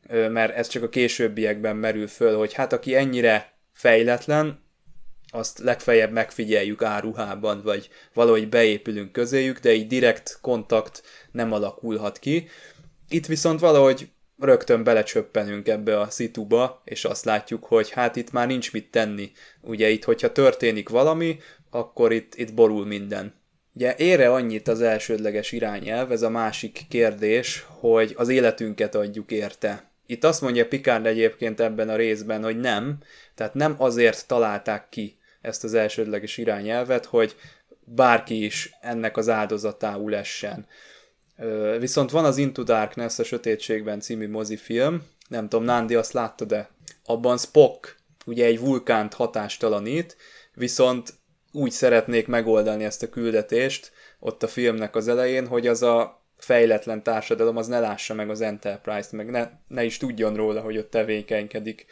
mert ez csak a későbbiekben merül föl, hogy hát aki ennyire fejletlen, azt legfeljebb megfigyeljük áruhában, vagy valahogy beépülünk közéjük, de így direkt kontakt nem alakulhat ki. Itt viszont valahogy rögtön belecsöppenünk ebbe a szituba, és azt látjuk, hogy hát itt már nincs mit tenni. Ugye itt, hogyha történik valami, akkor itt, itt borul minden. Ugye ére annyit az elsődleges irányelv, ez a másik kérdés, hogy az életünket adjuk érte. Itt azt mondja Picard egyébként ebben a részben, hogy nem, tehát nem azért találták ki ezt az elsődleges irányelvet, hogy bárki is ennek az áldozatául essen. Viszont van az Into Darkness, a Sötétségben című mozifilm, nem tudom, Nándi azt látta, de abban Spock ugye egy vulkánt hatástalanít, viszont úgy szeretnék megoldani ezt a küldetést ott a filmnek az elején, hogy az a fejletlen társadalom az ne lássa meg az Enterprise-t, meg ne, ne is tudjon róla, hogy ott tevékenykedik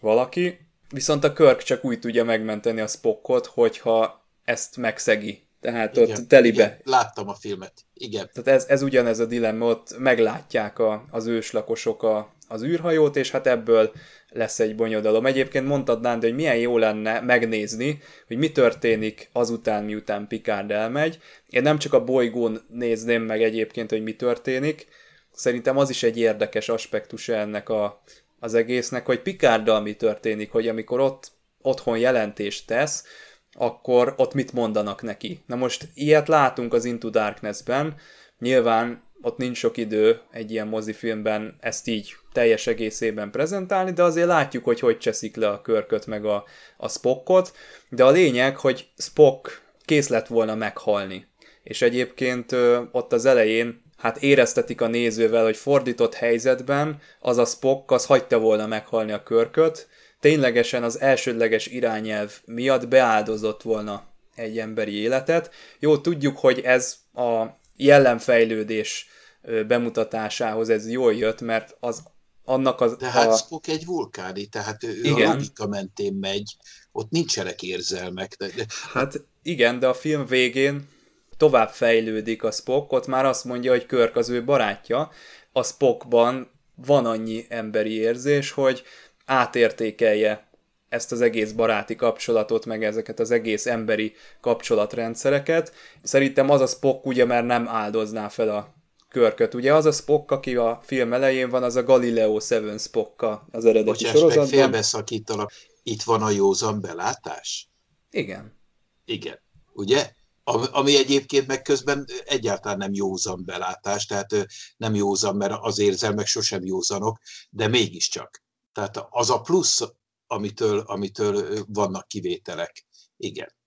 valaki. Viszont a Körk csak úgy tudja megmenteni a Spockot, hogyha ezt megszegi. Tehát igen, ott telibe. Igen, láttam a filmet, igen. Tehát ez, ez ugyanez a dilemma, ott meglátják a, az őslakosok a, az űrhajót, és hát ebből lesz egy bonyodalom. Egyébként mondtad, Nándi, hogy milyen jó lenne megnézni, hogy mi történik azután, miután Picard elmegy. Én nem csak a bolygón nézném meg egyébként, hogy mi történik, szerintem az is egy érdekes aspektus ennek a, az egésznek, hogy Picarddal mi történik, hogy amikor ott otthon jelentést tesz, akkor ott mit mondanak neki. Na most ilyet látunk az Into Darkness-ben, nyilván ott nincs sok idő egy ilyen mozifilmben ezt így teljes egészében prezentálni, de azért látjuk, hogy hogy cseszik le a körköt meg a, a Spockot, de a lényeg, hogy Spock kész lett volna meghalni. És egyébként ott az elején hát éreztetik a nézővel, hogy fordított helyzetben az a Spock az hagyta volna meghalni a körköt, ténylegesen az elsődleges irányelv miatt beáldozott volna egy emberi életet. Jó, tudjuk, hogy ez a jellemfejlődés bemutatásához ez jól jött, mert az annak az... De hát a... Spock egy vulkáni, tehát ő, igen. a logika mentén megy, ott nincsenek érzelmek. De... Hát igen, de a film végén tovább fejlődik a Spock, ott már azt mondja, hogy Körk az ő barátja, a Spockban van annyi emberi érzés, hogy átértékelje ezt az egész baráti kapcsolatot, meg ezeket az egész emberi kapcsolatrendszereket. Szerintem az a Spock ugye már nem áldozná fel a körköt. Ugye az a Spock, aki a film elején van, az a Galileo Seven Spock az eredeti Bocsáss sorozatban. meg, félbeszakítalak. Itt van a józan belátás? Igen. Igen. Ugye? Ami egyébként meg közben egyáltalán nem józan belátás, tehát nem józan, mert az érzelmek sosem józanok, de mégiscsak. Tehát az a plusz, amitől, amitől vannak kivételek. Igen.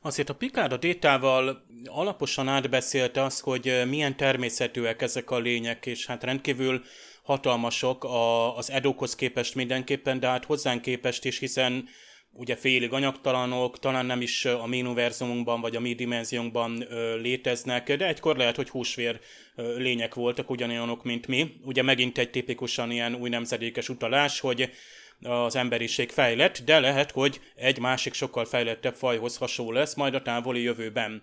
Azért a Picard a Détával alaposan átbeszélte azt, hogy milyen természetűek ezek a lények, és hát rendkívül hatalmasok a, az edókhoz képest mindenképpen, de hát hozzánk képest is, hiszen ugye félig anyagtalanok, talán nem is a mi univerzumunkban vagy a mi dimenziónkban léteznek, de egykor lehet, hogy húsvér lények voltak, ugyanolyanok, mint mi. Ugye megint egy tipikusan ilyen új nemzedékes utalás, hogy az emberiség fejlett, de lehet, hogy egy másik sokkal fejlettebb fajhoz hasonló lesz majd a távoli jövőben.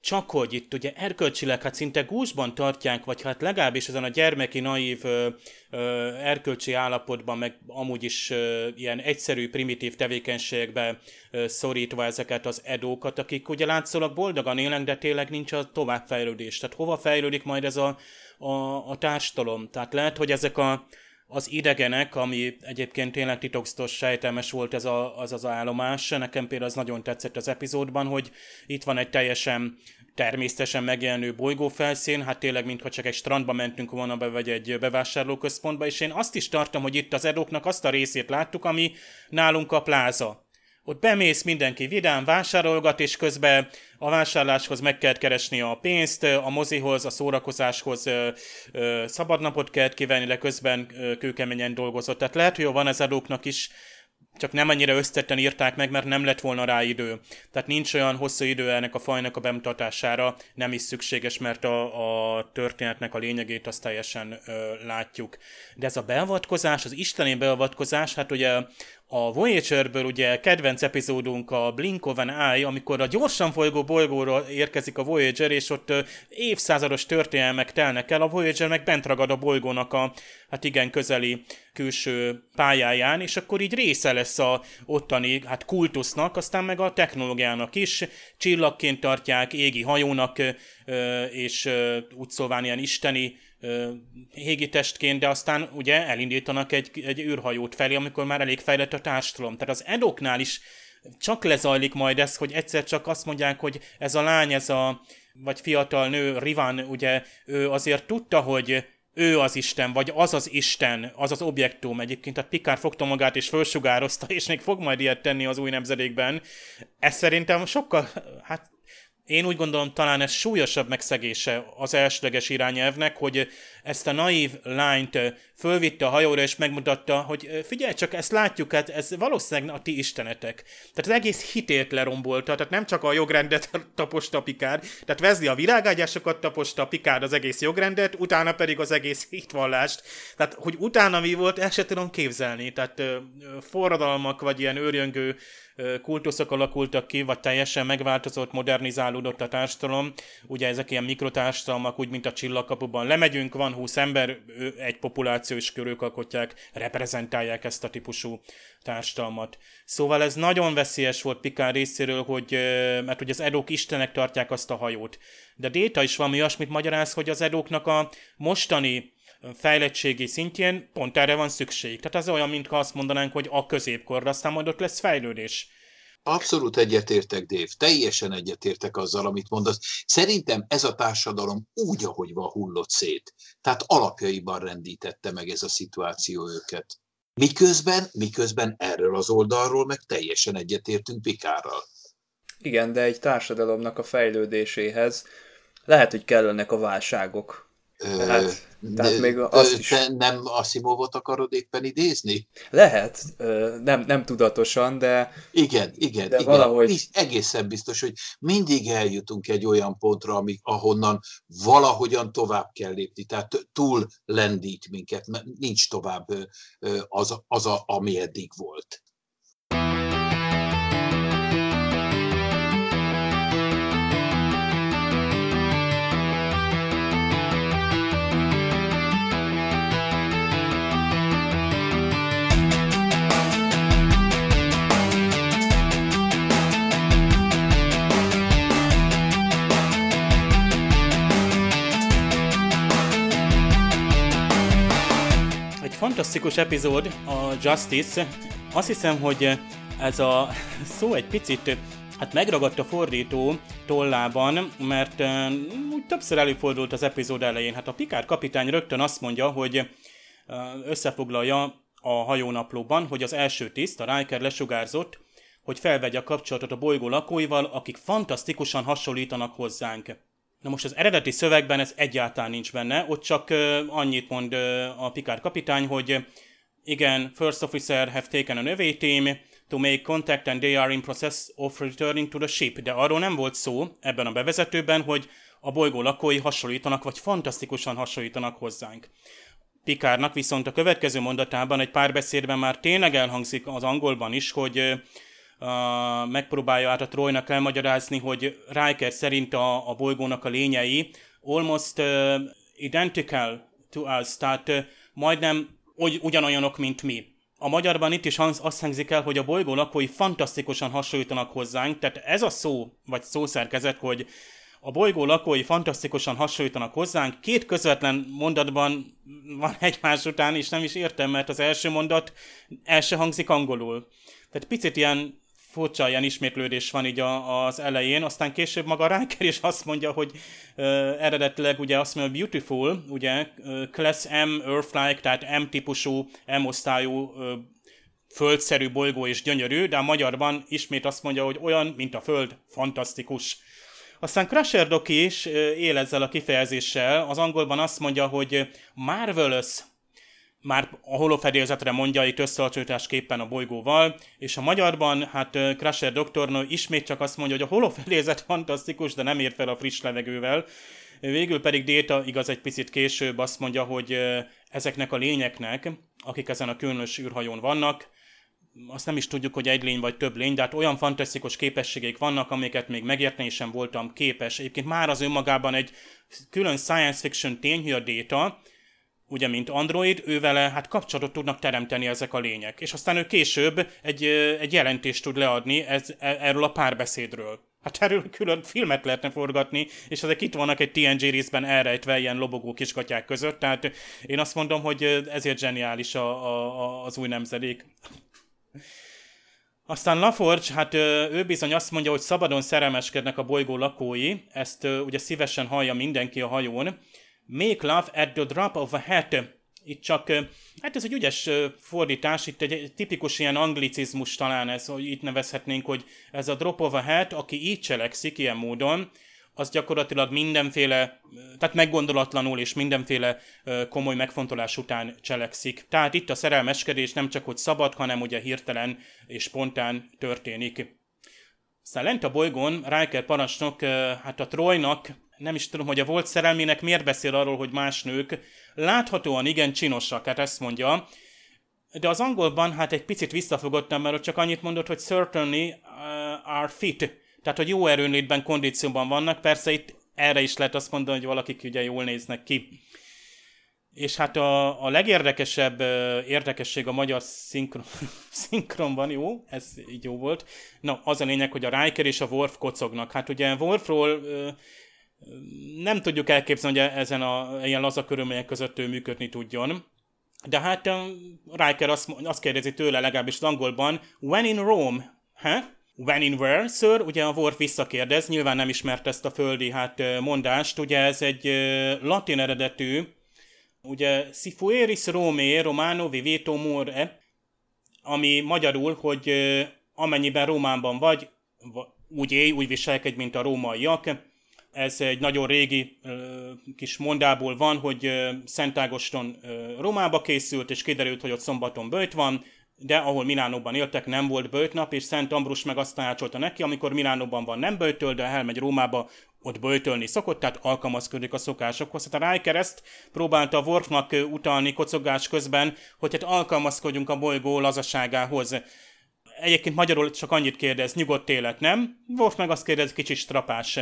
Csak hogy itt ugye erkölcsileg hát szinte gúzsban tartják, vagy hát legalábbis ezen a gyermeki, naív ö, ö, erkölcsi állapotban, meg amúgy is ö, ilyen egyszerű, primitív tevékenységbe ö, szorítva ezeket az edókat, akik ugye látszólag boldogan élnek, de tényleg nincs a továbbfejlődés. Tehát hova fejlődik majd ez a, a, a társadalom? Tehát lehet, hogy ezek a az idegenek, ami egyébként tényleg titokzatos sejtelmes volt ez a, az az állomás. Nekem például az nagyon tetszett az epizódban, hogy itt van egy teljesen természetesen megjelenő bolygófelszín, hát tényleg mintha csak egy strandba mentünk volna be, vagy egy bevásárlóközpontba, és én azt is tartom, hogy itt az edóknak azt a részét láttuk, ami nálunk a pláza. Ott bemész, mindenki vidám, vásárolgat, és közben a vásárláshoz meg kell keresni a pénzt, a mozihoz, a szórakozáshoz ö, ö, szabadnapot kell kivenni, de közben ö, kőkeményen dolgozott. Tehát lehet, hogy van ez adóknak is csak nem annyira összetten írták meg, mert nem lett volna rá idő. Tehát nincs olyan hosszú idő ennek a fajnak a bemutatására, nem is szükséges, mert a, a történetnek a lényegét azt teljesen ö, látjuk. De ez a beavatkozás, az isteni beavatkozás, hát ugye a Voyagerből ugye kedvenc epizódunk a Blink of an Eye, amikor a gyorsan folygó bolygóra érkezik a Voyager, és ott évszázados történelmek telnek el, a Voyager meg bent ragad a bolygónak a hát igen közeli külső pályáján, és akkor így része lesz a ottani hát kultusznak, aztán meg a technológiának is, csillagként tartják, égi hajónak, és úgy szóván ilyen isteni testként, de aztán ugye elindítanak egy, egy űrhajót felé, amikor már elég fejlett a társadalom. Tehát az edoknál is csak lezajlik majd ez, hogy egyszer csak azt mondják, hogy ez a lány, ez a vagy fiatal nő, Rivan, ugye ő azért tudta, hogy ő az Isten, vagy az az Isten, az az objektum egyébként, a Pikár fogta magát és fölsugározta, és még fog majd ilyet tenni az új nemzedékben. Ez szerintem sokkal, hát én úgy gondolom, talán ez súlyosabb megszegése az elsőleges irányelvnek, hogy ezt a naív lányt fölvitte a hajóra, és megmutatta, hogy figyelj csak, ezt látjuk, hát ez valószínűleg a ti istenetek. Tehát az egész hitét lerombolta, tehát nem csak a jogrendet taposta Pikár, tehát vezli a világágyásokat taposta Pikár az egész jogrendet, utána pedig az egész hitvallást. Tehát, hogy utána mi volt, el sem tudom képzelni. Tehát forradalmak, vagy ilyen őrjöngő kultuszok alakultak ki, vagy teljesen megváltozott, modernizálódott a társadalom. Ugye ezek ilyen mikrotársadalmak, úgy, mint a csillagkapuban. Lemegyünk, van 20 ember, egy populáció is körülök alkotják, reprezentálják ezt a típusú társadalmat. Szóval ez nagyon veszélyes volt Pikár részéről, hogy, mert hogy az edók istenek tartják azt a hajót. De Déta is valami olyasmit magyaráz, hogy az edóknak a mostani fejlettségi szintjén pont erre van szükség. Tehát az olyan, mintha azt mondanánk, hogy a középkorra aztán majd ott lesz fejlődés. Abszolút egyetértek, Dév. Teljesen egyetértek azzal, amit mondasz. Szerintem ez a társadalom úgy, ahogy van, hullott szét. Tehát alapjaiban rendítette meg ez a szituáció őket. Miközben, miközben erről az oldalról meg teljesen egyetértünk Pikárral. Igen, de egy társadalomnak a fejlődéséhez lehet, hogy kellenek a válságok. Tehát, tehát még azt is... Te nem Asimovot akarod éppen idézni? Lehet, nem, nem tudatosan, de... Igen, igen, de igen. Valahogy... Egészen biztos, hogy mindig eljutunk egy olyan pontra, amik, ahonnan valahogyan tovább kell lépni, tehát túl lendít minket, nincs tovább az, az a, ami eddig volt. Fantasztikus epizód, a Justice. Azt hiszem, hogy ez a szó egy picit hát megragadt a fordító tollában, mert úgy többször előfordult az epizód elején. Hát a Pikár kapitány rögtön azt mondja, hogy összefoglalja a hajónaplóban, hogy az első tiszt, a Riker lesugárzott, hogy felvegye a kapcsolatot a bolygó lakóival, akik fantasztikusan hasonlítanak hozzánk. Na most az eredeti szövegben ez egyáltalán nincs benne, ott csak annyit mond a Picard kapitány, hogy igen, first officer have taken a away team to make contact and they are in process of returning to the ship. De arról nem volt szó ebben a bevezetőben, hogy a bolygó lakói hasonlítanak, vagy fantasztikusan hasonlítanak hozzánk. Pikárnak viszont a következő mondatában egy pár beszédben már tényleg elhangzik az angolban is, hogy megpróbálja át a Trojnak elmagyarázni, hogy Riker szerint a, a bolygónak a lényei almost uh, identical to us, tehát uh, majdnem ugy, ugyanolyanok, mint mi. A magyarban itt is azt hangzik el, hogy a bolygó lakói fantasztikusan hasonlítanak hozzánk, tehát ez a szó, vagy szószerkezet, hogy a bolygó lakói fantasztikusan hasonlítanak hozzánk, két közvetlen mondatban van egymás után, és nem is értem, mert az első mondat el se hangzik angolul. Tehát picit ilyen furcsa ilyen ismétlődés van így a, az elején, aztán később maga Riker is azt mondja, hogy uh, eredetileg ugye azt mondja, beautiful, ugye, uh, class M Earth-like, tehát M-típusú, M-osztályú uh, földszerű bolygó és gyönyörű, de a magyarban ismét azt mondja, hogy olyan, mint a Föld, fantasztikus. Aztán Crusher Doki is él ezzel a kifejezéssel, az angolban azt mondja, hogy marvelous, már a holofedélzetre mondja itt összehasonlításképpen a bolygóval, és a magyarban, hát Crusher doktornő ismét csak azt mondja, hogy a holofedélzet fantasztikus, de nem ér fel a friss levegővel. Végül pedig Déta, igaz egy picit később azt mondja, hogy ezeknek a lényeknek, akik ezen a különös űrhajón vannak, azt nem is tudjuk, hogy egy lény vagy több lény, de hát olyan fantasztikus képességek vannak, amiket még megérteni sem voltam képes. Egyébként már az önmagában egy külön science fiction tény, hogy a Déta, ugye, mint Android, ő vele hát kapcsolatot tudnak teremteni ezek a lények. És aztán ő később egy, egy jelentést tud leadni ez, e, erről a párbeszédről. Hát erről külön filmet lehetne forgatni, és ezek itt vannak egy TNG részben elrejtve ilyen lobogó kiskatyák között, tehát én azt mondom, hogy ezért zseniális a, a, az új nemzedék. Aztán Laforge, hát ő bizony azt mondja, hogy szabadon szerelmeskednek a bolygó lakói, ezt ugye szívesen hallja mindenki a hajón, Make love at the drop of a hat. Itt csak, hát ez egy ügyes fordítás, itt egy tipikus ilyen anglicizmus talán ez, hogy itt nevezhetnénk, hogy ez a drop of a hat, aki így cselekszik ilyen módon, az gyakorlatilag mindenféle, tehát meggondolatlanul és mindenféle komoly megfontolás után cselekszik. Tehát itt a szerelmeskedés nem csak hogy szabad, hanem ugye hirtelen és spontán történik. Aztán lent a bolygón Riker parancsnok, hát a Trojnak nem is tudom, hogy a volt szerelmének miért beszél arról, hogy más nők láthatóan igen csinosak, hát ezt mondja, de az angolban hát egy picit visszafogottam, mert ott csak annyit mondott, hogy certainly uh, are fit, tehát hogy jó erőnlétben, kondícióban vannak, persze itt erre is lehet azt mondani, hogy valakik ugye jól néznek ki. És hát a, a legérdekesebb uh, érdekesség a magyar szinkron, szinkronban, jó, ez így jó volt. Na, az a lényeg, hogy a Riker és a Worf kocognak. Hát ugye Worfról uh, nem tudjuk elképzelni, hogy ezen a ilyen laza körülmények között ő működni tudjon. De hát Riker azt, azt kérdezi tőle legalábbis az angolban, when in Rome, huh? When in where, sir? Ugye a Worf visszakérdez, nyilván nem ismert ezt a földi hát mondást, ugye ez egy latin eredetű, ugye si fueris Rome romano viveto more, ami magyarul, hogy amennyiben Rómában vagy, úgy élj, úgy viselkedj, mint a rómaiak, ez egy nagyon régi kis mondából van, hogy Szent Ágoston Romába készült, és kiderült, hogy ott szombaton bőjt van, de ahol Milánóban éltek, nem volt bőjtnap, és Szent Ambrus meg azt tanácsolta neki, amikor Milánóban van nem bőjtöl, de elmegy Rómába, ott bőjtölni szokott, tehát alkalmazkodik a szokásokhoz. Hát a Riker ezt próbálta Worfnak utalni kocogás közben, hogy hát alkalmazkodjunk a bolygó lazaságához. Egyébként magyarul csak annyit kérdez, nyugodt élet, nem? Worf meg azt kérdez, kicsit strapás.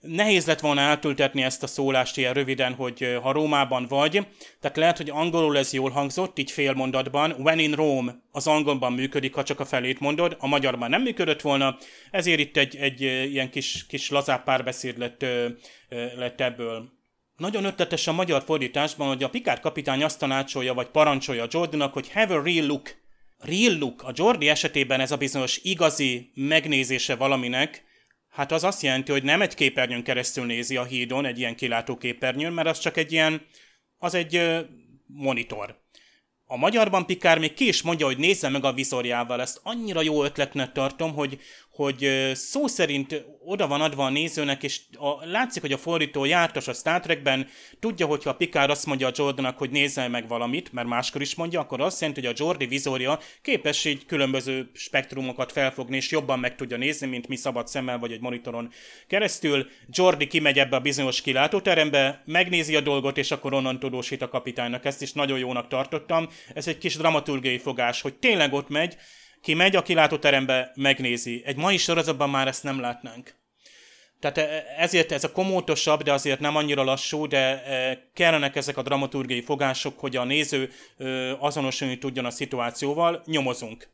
Nehéz lett volna eltültetni ezt a szólást ilyen röviden, hogy ha Rómában vagy, tehát lehet, hogy angolul ez jól hangzott, így fél mondatban, when in Rome az angolban működik, ha csak a felét mondod, a magyarban nem működött volna, ezért itt egy, egy ilyen kis, kis lazább párbeszéd lett, lett ebből. nagyon ötletes a magyar fordításban, hogy a Picard kapitány azt tanácsolja, vagy parancsolja Jordannak, hogy have a real look. Real look. A Jordi esetében ez a bizonyos igazi megnézése valaminek, hát az azt jelenti, hogy nem egy képernyőn keresztül nézi a hídon, egy ilyen kilátóképernyőn, mert az csak egy ilyen, az egy monitor. A magyarban Pikár még ki is mondja, hogy nézze meg a vizorjával. Ezt annyira jó ötletnek tartom, hogy, hogy szó szerint oda van adva a nézőnek, és a, látszik, hogy a fordító jártas a Star Trekben, tudja, hogyha a Picard azt mondja a Jordanak, hogy nézze meg valamit, mert máskor is mondja, akkor azt jelenti, hogy a Jordi vizorja képes így különböző spektrumokat felfogni, és jobban meg tudja nézni, mint mi szabad szemmel vagy egy monitoron keresztül. Jordi kimegy ebbe a bizonyos kilátóterembe, megnézi a dolgot, és akkor onnan tudósít a kapitánynak. Ezt is nagyon jónak tartottam. Ez egy kis dramaturgiai fogás, hogy tényleg ott megy, ki megy a kilátóterembe, megnézi. Egy mai sorozatban már ezt nem látnánk. Tehát e, ezért ez a komótosabb, de azért nem annyira lassú, de e, kellenek ezek a dramaturgiai fogások, hogy a néző azonosulni tudjon a szituációval, nyomozunk.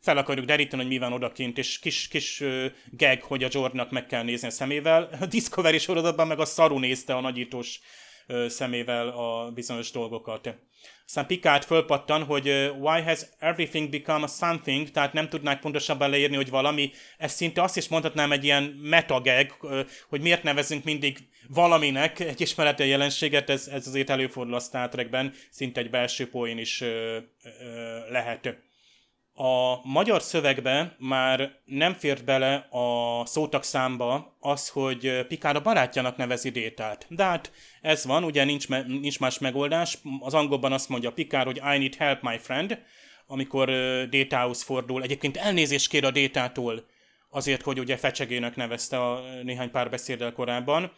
Fel akarjuk deríteni, hogy mi van odakint, és kis, kis gag, hogy a Jordannak meg kell nézni a szemével. A Discovery sorozatban meg a szaru nézte a nagyítós szemével a bizonyos dolgokat. Aztán Picard fölpattan, hogy why has everything become a something, tehát nem tudnák pontosabban leírni, hogy valami, ez szinte azt is mondhatnám egy ilyen metageg, hogy miért nevezünk mindig valaminek egy ismeretlen jelenséget, ez, ez azért előfordul a Star Trekben, szinte egy belső poén is ö, ö, lehet. A magyar szövegbe már nem fért bele a szótak számba az, hogy Pikár a barátjának nevezi Détát. De hát ez van, ugye nincs, me- nincs más megoldás. Az angolban azt mondja Pikár, hogy I need help, my friend, amikor Détához fordul. Egyébként elnézést kér a Détától azért, hogy ugye fecsegének nevezte a néhány pár beszéddel korábban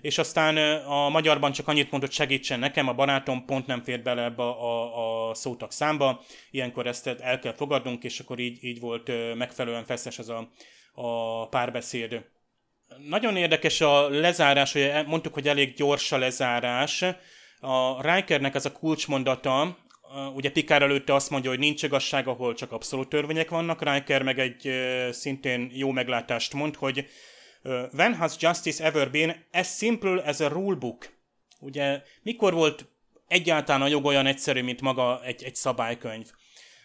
és aztán a magyarban csak annyit mondott, segítsen nekem, a barátom pont nem fér bele ebbe a, a, szótak számba, ilyenkor ezt el kell fogadnunk, és akkor így, így volt megfelelően feszes ez a, a párbeszéd. Nagyon érdekes a lezárás, hogy mondtuk, hogy elég gyors a lezárás. A Rikernek ez a kulcsmondata, ugye Pikár előtte azt mondja, hogy nincs igazság, ahol csak abszolút törvények vannak, Riker meg egy szintén jó meglátást mond, hogy When has justice ever been as simple as a rulebook? Ugye mikor volt egyáltalán a jog olyan egyszerű, mint maga egy, egy szabálykönyv?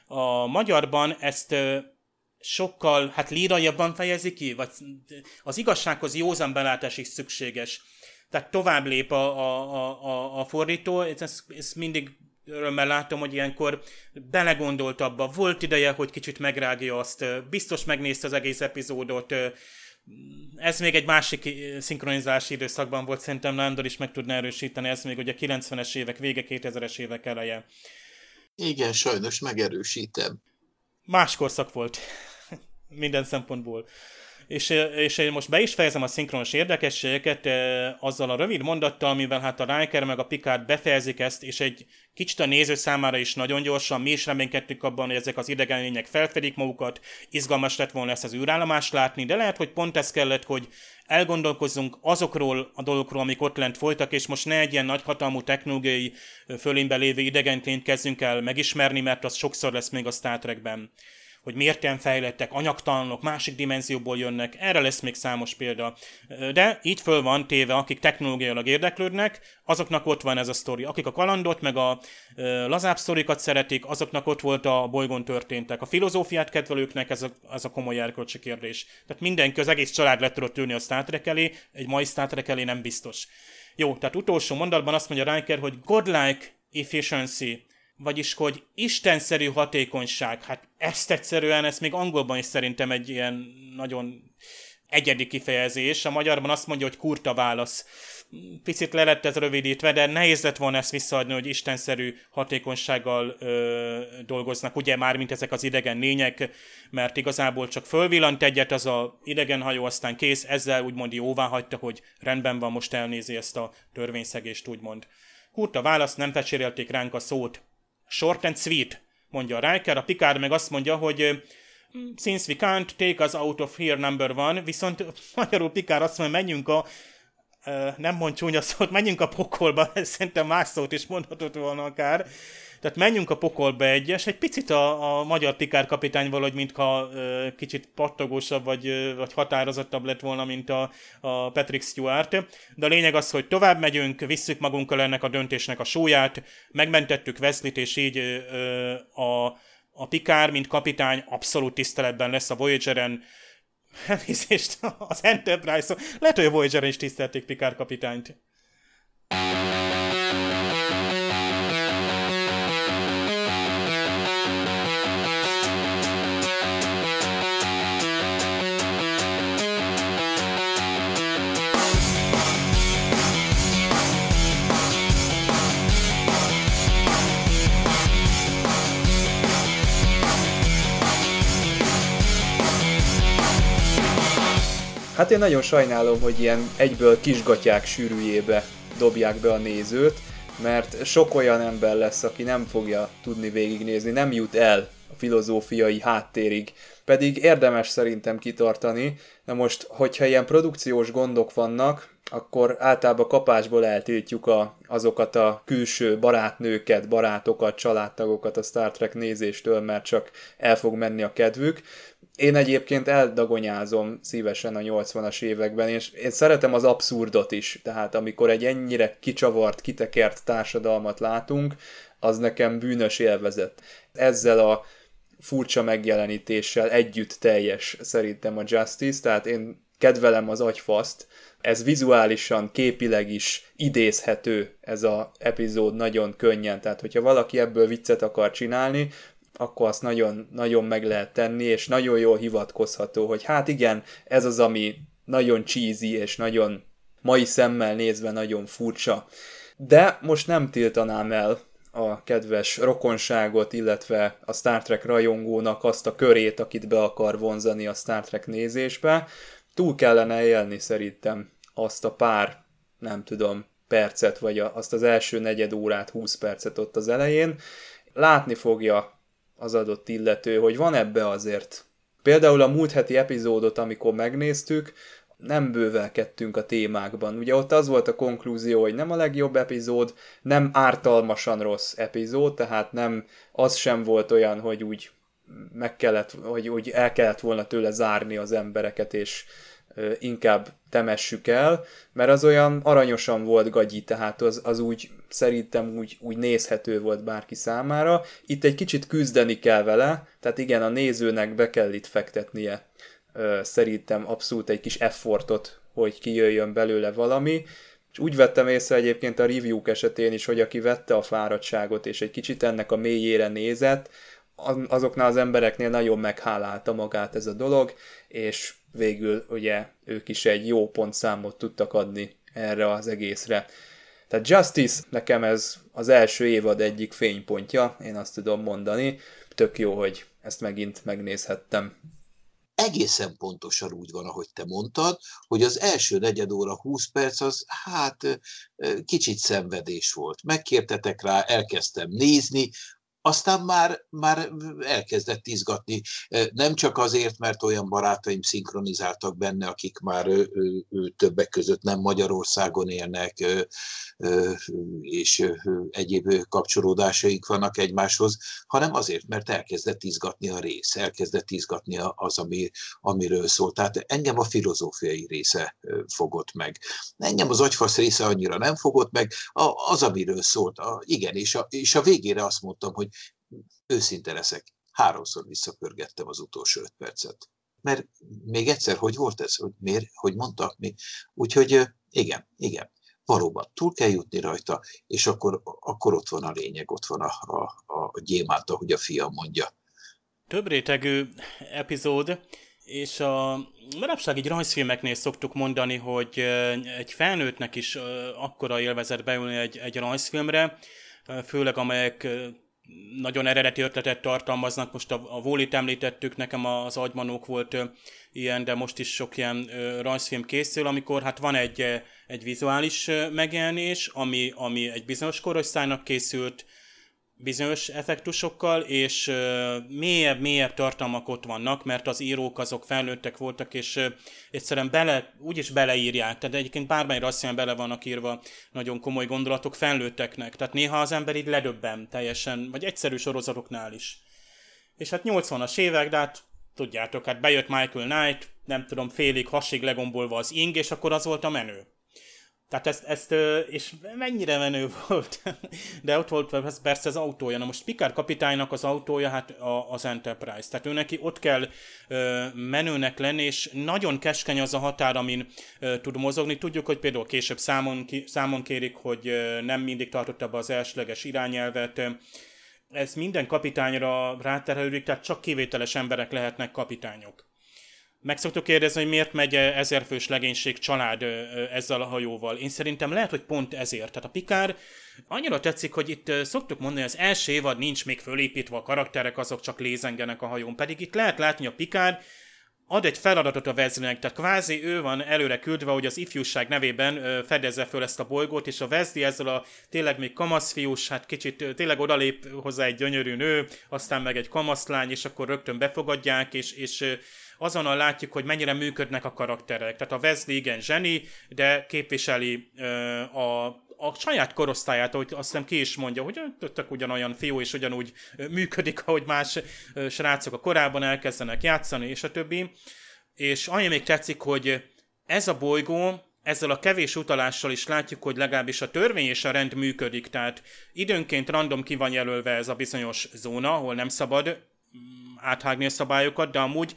A magyarban ezt sokkal, hát líraiabban fejezi ki, vagy az igazsághoz józan belátás is szükséges. Tehát tovább lép a, a, a, a fordító, ezt, ezt mindig örömmel látom, hogy ilyenkor belegondolt abba, volt ideje, hogy kicsit megrágja azt, biztos megnézte az egész epizódot, ez még egy másik eh, szinkronizálási időszakban volt, szerintem Nándor is meg tudna erősíteni, ez még ugye 90-es évek vége, 2000-es évek eleje. Igen, sajnos megerősítem. Más korszak volt minden szempontból. És, és én most be is fejezem a szinkronos érdekességeket azzal a rövid mondattal, mivel hát a Riker meg a Picard befejezik ezt, és egy kicsit a néző számára is nagyon gyorsan, mi is reménykedtük abban, hogy ezek az idegen lények felfedik magukat, izgalmas lett volna ezt az űrállomást látni, de lehet, hogy pont ez kellett, hogy elgondolkozzunk azokról a dolgokról, amik ott lent folytak, és most ne egy ilyen nagyhatalmú technológiai fölénybe lévő idegenként kezdjünk el megismerni, mert az sokszor lesz még a Star Trekben hogy miért ilyen fejlettek, anyagtalanok, másik dimenzióból jönnek, erre lesz még számos példa. De így föl van téve, akik technológiailag érdeklődnek, azoknak ott van ez a sztori. Akik a kalandot, meg a lazább sztorikat szeretik, azoknak ott volt a bolygón történtek. A filozófiát kedvelőknek ez a, ez a komoly erkölcsi kérdés. Tehát mindenki, az egész család le tudott ülni a Star Trek elé, egy mai Star Trek elé nem biztos. Jó, tehát utolsó mondatban azt mondja Riker, hogy godlike efficiency, vagyis hogy istenszerű hatékonyság, hát ezt egyszerűen, ezt még angolban is szerintem egy ilyen nagyon egyedi kifejezés. A magyarban azt mondja, hogy kurta válasz. Picit le lett ez rövidítve, de nehéz lett volna ezt visszaadni, hogy istenszerű hatékonysággal ö, dolgoznak, ugye már, mint ezek az idegen lények, mert igazából csak fölvillant egyet az a idegen hajó, aztán kész, ezzel úgymond jóvá hagyta, hogy rendben van, most elnézi ezt a törvényszegést, úgymond. Kurta válasz, nem fecsérelték ránk a szót, Short and sweet, mondja a Riker, a Picard meg azt mondja, hogy since we can't take us out of here number one, viszont magyarul Picard azt mondja, menjünk a nem mond csúnya szót, menjünk a pokolba, szerintem más szót is mondhatott volna akár. Tehát menjünk a pokolba egyes, egy picit a, a magyar Pikár kapitány valahogy, mintha ö, kicsit pattogósabb vagy, vagy határozottabb lett volna, mint a, a Patrick Stewart. De a lényeg az, hogy tovább megyünk, visszük magunkkal ennek a döntésnek a súlyát, megmentettük Wesley-t, és így ö, a, a Pikár, mint kapitány abszolút tiszteletben lesz a Voyager-en, elnézést az Enterprise-on. Lehet, hogy a Voyager-en is tisztelték Pikár kapitányt. Hát én nagyon sajnálom, hogy ilyen egyből kisgatyák sűrűjébe dobják be a nézőt, mert sok olyan ember lesz, aki nem fogja tudni végignézni, nem jut el a filozófiai háttérig, pedig érdemes szerintem kitartani. Na most, hogyha ilyen produkciós gondok vannak, akkor általában kapásból eltiltjuk a, azokat a külső barátnőket, barátokat, családtagokat a Star Trek nézéstől, mert csak el fog menni a kedvük. Én egyébként eldagonyázom szívesen a 80-as években, és én szeretem az abszurdot is, tehát amikor egy ennyire kicsavart, kitekert társadalmat látunk, az nekem bűnös élvezet. Ezzel a furcsa megjelenítéssel együtt teljes szerintem a Justice, tehát én kedvelem az agyfaszt, ez vizuálisan, képileg is idézhető ez a epizód nagyon könnyen, tehát hogyha valaki ebből viccet akar csinálni, akkor azt nagyon, nagyon meg lehet tenni, és nagyon jól hivatkozható, hogy hát igen, ez az, ami nagyon cheesy, és nagyon mai szemmel nézve nagyon furcsa. De most nem tiltanám el a kedves rokonságot, illetve a Star Trek rajongónak azt a körét, akit be akar vonzani a Star Trek nézésbe. Túl kellene élni szerintem azt a pár, nem tudom, percet, vagy azt az első negyed órát, 20 percet ott az elején. Látni fogja az adott illető, hogy van ebbe azért. Például a múlt heti epizódot, amikor megnéztük, nem bővelkedtünk a témákban. Ugye ott az volt a konklúzió, hogy nem a legjobb epizód, nem ártalmasan rossz epizód, tehát nem az sem volt olyan, hogy úgy meg kellett, hogy úgy el kellett volna tőle zárni az embereket, és inkább temessük el, mert az olyan aranyosan volt gagyi, tehát az, az úgy szerintem úgy, úgy nézhető volt bárki számára. Itt egy kicsit küzdeni kell vele, tehát igen, a nézőnek be kell itt fektetnie szerintem abszolút egy kis effortot, hogy kijöjjön belőle valami, és úgy vettem észre egyébként a review esetén is, hogy aki vette a fáradtságot, és egy kicsit ennek a mélyére nézett, azoknál az embereknél nagyon meghálálta magát ez a dolog, és végül ugye ők is egy jó pontszámot tudtak adni erre az egészre. Tehát Justice, nekem ez az első évad egyik fénypontja, én azt tudom mondani. Tök jó, hogy ezt megint megnézhettem. Egészen pontosan úgy van, ahogy te mondtad, hogy az első negyed óra 20 perc az hát kicsit szenvedés volt. Megkértetek rá, elkezdtem nézni, aztán már, már elkezdett izgatni. Nem csak azért, mert olyan barátaim szinkronizáltak benne, akik már többek között nem Magyarországon élnek, és egyéb kapcsolódásaik vannak egymáshoz, hanem azért, mert elkezdett izgatni a rész, elkezdett izgatni az, ami, amiről szól. Tehát engem a filozófiai része fogott meg. Engem az agyfasz része annyira nem fogott meg, az, amiről szólt. A, igen, és a, és a végére azt mondtam, hogy őszinte leszek, háromszor visszapörgettem az utolsó öt percet. Mert még egyszer, hogy volt ez, hogy miért, hogy mondtak mi. Úgyhogy igen, igen, valóban túl kell jutni rajta, és akkor, akkor ott van a lényeg, ott van a, a, a gyémánt, ahogy a fiam mondja. Több rétegű epizód, és a manapság így rajzfilmeknél szoktuk mondani, hogy egy felnőttnek is akkora élvezet beülni egy, egy rajzfilmre, főleg amelyek nagyon eredeti ötletet tartalmaznak. Most a, a Wall-it említettük, nekem az agymanók volt ö, ilyen, de most is sok ilyen ö, rajzfilm készül, amikor hát van egy, egy vizuális megjelenés, ami, ami egy bizonyos korosztálynak készült, bizonyos effektusokkal, és mélyebb, mélyebb tartalmak ott vannak, mert az írók azok felnőttek voltak, és egyszerűen bele, úgyis beleírják, tehát egyébként bármely rasszján bele vannak írva nagyon komoly gondolatok felnőtteknek, tehát néha az ember így ledöbben teljesen, vagy egyszerű sorozatoknál is. És hát 80-as évek, de hát tudjátok, hát bejött Michael Knight, nem tudom, félig hasig legombolva az ing, és akkor az volt a menő. Tehát ezt, ezt, és mennyire menő volt, de ott volt persze az autója. Na most Picard kapitánynak az autója hát az Enterprise, tehát ő neki ott kell menőnek lenni, és nagyon keskeny az a határ, amin tud mozogni. Tudjuk, hogy például később számon, számon kérik, hogy nem mindig tartotta be az elsőleges irányelvet, ez minden kapitányra ráterhelődik, tehát csak kivételes emberek lehetnek kapitányok. Meg szoktuk kérdezni, hogy miért megy ezerfős legénység család ezzel a hajóval. Én szerintem lehet, hogy pont ezért. Tehát a Pikár annyira tetszik, hogy itt szoktuk mondani, hogy az első évad nincs még fölépítve, a karakterek azok csak lézengenek a hajón. Pedig itt lehet látni, a Pikár ad egy feladatot a Vezlinek, tehát kvázi ő van előre küldve, hogy az ifjúság nevében fedezze föl ezt a bolygót, és a Vezli ezzel a tényleg még kamaszfiús, hát kicsit tényleg odalép hozzá egy gyönyörű nő, aztán meg egy kamaszlány, és akkor rögtön befogadják, és, és azonnal látjuk, hogy mennyire működnek a karakterek. Tehát a Wesley igen zseni, de képviseli a, a saját korosztályát, ahogy azt hiszem ki is mondja, hogy tök ugyanolyan fiú, és ugyanúgy működik, ahogy más srácok a korábban elkezdenek játszani, és a többi. És annyi még tetszik, hogy ez a bolygó, ezzel a kevés utalással is látjuk, hogy legalábbis a törvény és a rend működik, tehát időnként random ki van jelölve ez a bizonyos zóna, ahol nem szabad mm, áthágni a szabályokat, de amúgy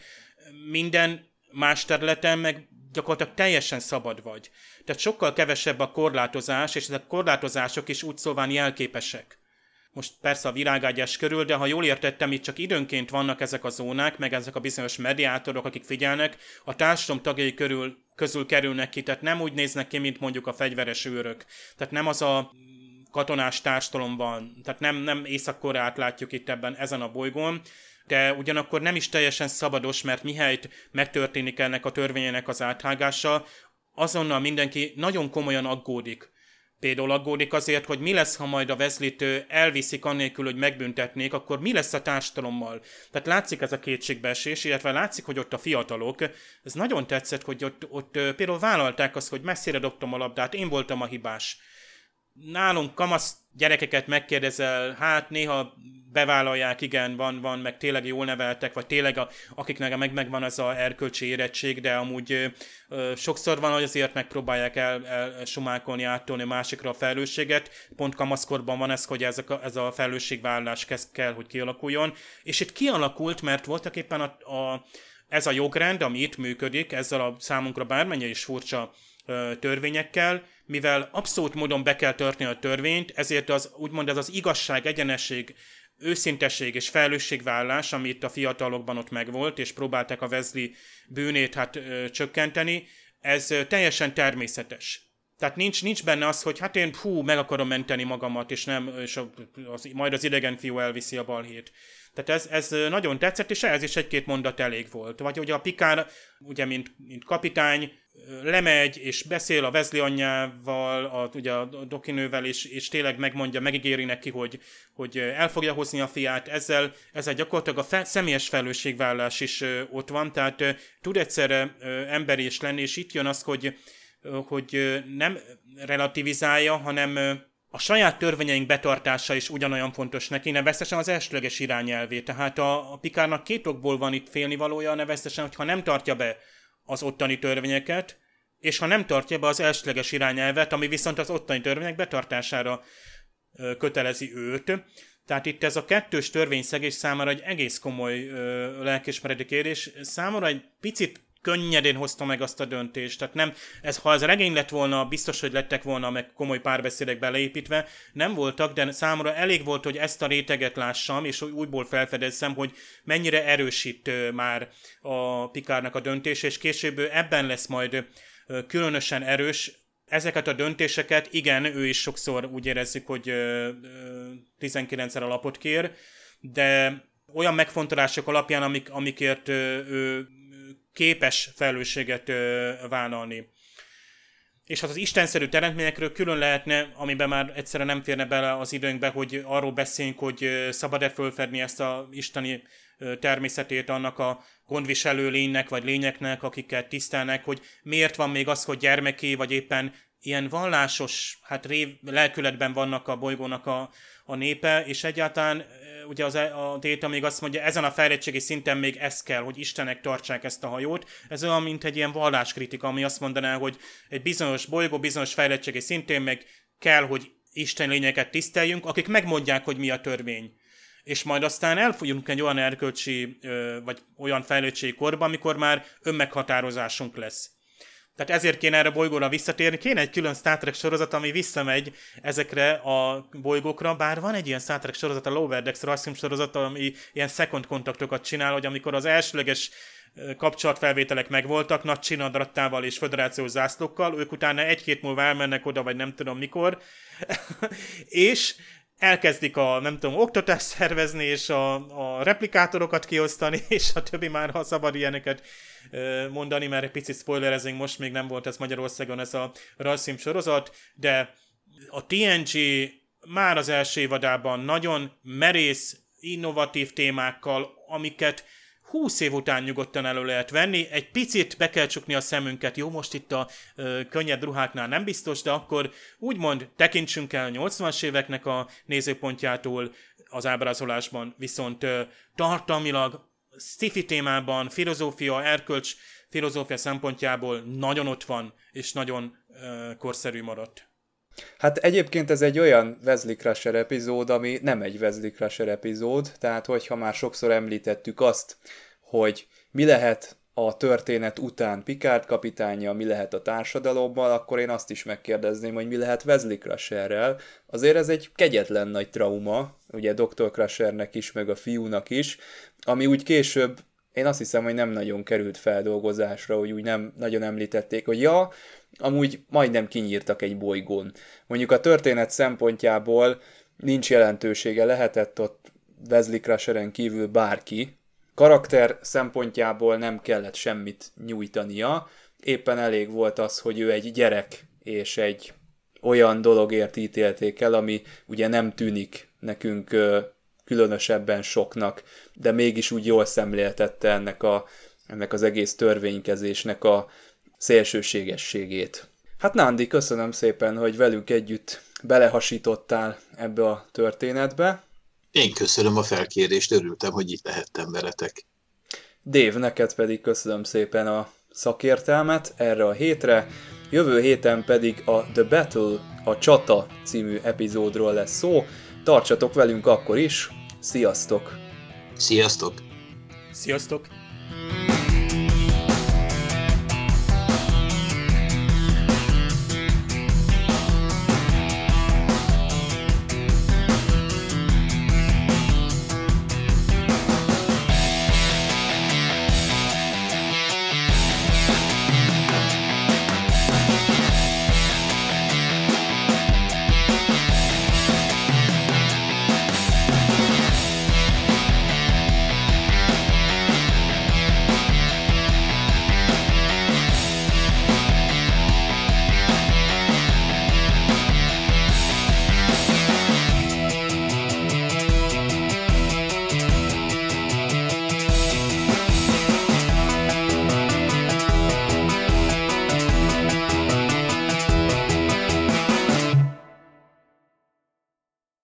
minden más területen meg gyakorlatilag teljesen szabad vagy. Tehát sokkal kevesebb a korlátozás, és ezek a korlátozások is úgy szóván jelképesek. Most persze a virágágyás körül, de ha jól értettem, itt csak időnként vannak ezek a zónák, meg ezek a bizonyos mediátorok, akik figyelnek, a társadalom tagjai körül, közül kerülnek ki, tehát nem úgy néznek ki, mint mondjuk a fegyveres őrök. Tehát nem az a katonás társadalomban, tehát nem, nem Észak-Koreát látjuk itt ebben ezen a bolygón, de ugyanakkor nem is teljesen szabados, mert mihelyt megtörténik ennek a törvényének az áthágása, azonnal mindenki nagyon komolyan aggódik. Például aggódik azért, hogy mi lesz, ha majd a Wesley-t elviszik annélkül, hogy megbüntetnék, akkor mi lesz a társadalommal. Tehát látszik ez a kétségbeesés, illetve látszik, hogy ott a fiatalok, ez nagyon tetszett, hogy ott, ott például vállalták azt, hogy messzire dobtam a labdát, én voltam a hibás nálunk kamasz gyerekeket megkérdezel, hát néha bevállalják, igen, van, van, meg tényleg jól neveltek, vagy tényleg a, akiknek meg megvan az a erkölcsi érettség, de amúgy ö, sokszor van, hogy azért megpróbálják el, el sumákolni, áttolni a másikra a felelősséget. Pont kamaszkorban van ez, hogy ez a, ez a felelősségvállalás kezd kell, hogy kialakuljon. És itt kialakult, mert voltak éppen a, a, ez a jogrend, ami itt működik, ezzel a számunkra bármennyire is furcsa ö, törvényekkel, mivel abszolút módon be kell törni a törvényt, ezért az úgymond ez az igazság, egyenesség, őszintesség és felelősségvállás, ami itt a fiatalokban ott megvolt, és próbálták a Wesley bűnét hát ö, csökkenteni, ez teljesen természetes. Tehát nincs, nincs benne az, hogy hát én hú, meg akarom menteni magamat, és nem, és az, majd az idegen fiú elviszi a balhét. Tehát ez, ez nagyon tetszett, és ez is egy-két mondat elég volt. Vagy ugye a Pikár, ugye mint, mint kapitány, lemegy és beszél a Wesley anyjával, a, ugye a dokinővel, és, és tényleg megmondja, megígéri neki, hogy, hogy el fogja hozni a fiát. Ezzel, ezzel gyakorlatilag a fe, személyes felelősségvállás is ott van, tehát tud egyszerre emberi is lenni, és itt jön az, hogy, hogy nem relativizálja, hanem a saját törvényeink betartása is ugyanolyan fontos neki, neveztesen az elsőleges irányelvé. Tehát a, a Pikárnak két okból van itt félnivalója, neveztesen, hogyha nem tartja be az ottani törvényeket, és ha nem tartja be az elsőleges irányelvet, ami viszont az ottani törvények betartására kötelezi őt. Tehát itt ez a kettős törvényszegés számára egy egész komoly lelkismereti kérdés. Számomra egy picit könnyedén hozta meg azt a döntést. Tehát nem, ez, ha ez regény lett volna, biztos, hogy lettek volna meg komoly párbeszédek beleépítve, nem voltak, de számomra elég volt, hogy ezt a réteget lássam, és újból felfedezzem, hogy mennyire erősít már a Pikárnak a döntés, és később ebben lesz majd különösen erős, ezeket a döntéseket, igen, ő is sokszor úgy érezzük, hogy 19-szer alapot kér, de olyan megfontolások alapján, amik, amikért ő képes felelősséget vállalni. és hát az istenszerű teremtményekről külön lehetne, amiben már egyszerűen nem férne bele az időnkbe, hogy arról beszéljünk, hogy szabad-e fölfedni ezt a isteni természetét annak a gondviselő lénynek vagy lényeknek, akiket tisztelnek, hogy miért van még az, hogy gyermeké, vagy éppen ilyen vallásos, hát rév, lelkületben vannak a bolygónak a, a népe, és egyáltalán ugye az, e, a Déta még azt mondja, ezen a fejlettségi szinten még ez kell, hogy Istenek tartsák ezt a hajót. Ez olyan, mint egy ilyen valláskritika, ami azt mondaná, hogy egy bizonyos bolygó, bizonyos fejlettségi szintén meg kell, hogy Isten lényeket tiszteljünk, akik megmondják, hogy mi a törvény. És majd aztán elfogyunk egy olyan erkölcsi, vagy olyan fejlettségi korba, amikor már önmeghatározásunk lesz. Tehát ezért kéne erre a bolygóra visszatérni. Kéne egy külön Star Trek sorozat, ami visszamegy ezekre a bolygókra, bár van egy ilyen Star Trek sorozat, a Lower Decks rajzfilm sorozat, ami ilyen second kontaktokat csinál, hogy amikor az elsőleges kapcsolatfelvételek megvoltak, nagy csinadrattával és föderációs zászlókkal, ők utána egy-két múlva elmennek oda, vagy nem tudom mikor, és elkezdik a, nem tudom, oktatást szervezni, és a, a replikátorokat kiosztani, és a többi már, ha szabad ilyeneket mondani, mert egy picit spoilerezünk, most még nem volt ez Magyarországon ez a rajzfilm sorozat, de a TNG már az első évadában nagyon merész, innovatív témákkal, amiket 20 év után nyugodtan elő lehet venni, egy picit be kell csukni a szemünket, jó, most itt a ö, könnyed ruháknál nem biztos, de akkor úgymond tekintsünk el 80-as éveknek a nézőpontjától. Az ábrázolásban, viszont ö, tartalmilag sci témában, filozófia, erkölcs filozófia szempontjából nagyon ott van, és nagyon uh, korszerű maradt. Hát egyébként ez egy olyan Wesley Crusher epizód, ami nem egy Wesley Crusher epizód, tehát hogyha már sokszor említettük azt, hogy mi lehet a történet után Picard kapitánya, mi lehet a társadalommal, akkor én azt is megkérdezném, hogy mi lehet Wesley Crusherrel. Azért ez egy kegyetlen nagy trauma, ugye Dr. Crushernek is, meg a fiúnak is, ami úgy később én azt hiszem, hogy nem nagyon került feldolgozásra, hogy úgy nem nagyon említették, hogy ja, amúgy majdnem kinyírtak egy bolygón. Mondjuk a történet szempontjából nincs jelentősége, lehetett ott Wesley Crasheren kívül bárki, karakter szempontjából nem kellett semmit nyújtania, éppen elég volt az, hogy ő egy gyerek és egy olyan dologért ítélték el, ami ugye nem tűnik nekünk különösebben soknak, de mégis úgy jól szemléltette ennek, a, ennek az egész törvénykezésnek a szélsőségességét. Hát Nándi, köszönöm szépen, hogy velünk együtt belehasítottál ebbe a történetbe. Én köszönöm a felkérést, örültem, hogy itt lehettem veletek. Dév, neked pedig köszönöm szépen a szakértelmet erre a hétre. Jövő héten pedig a The Battle, a Csata című epizódról lesz szó. Tartsatok velünk akkor is. Sziasztok! Sziasztok! Sziasztok!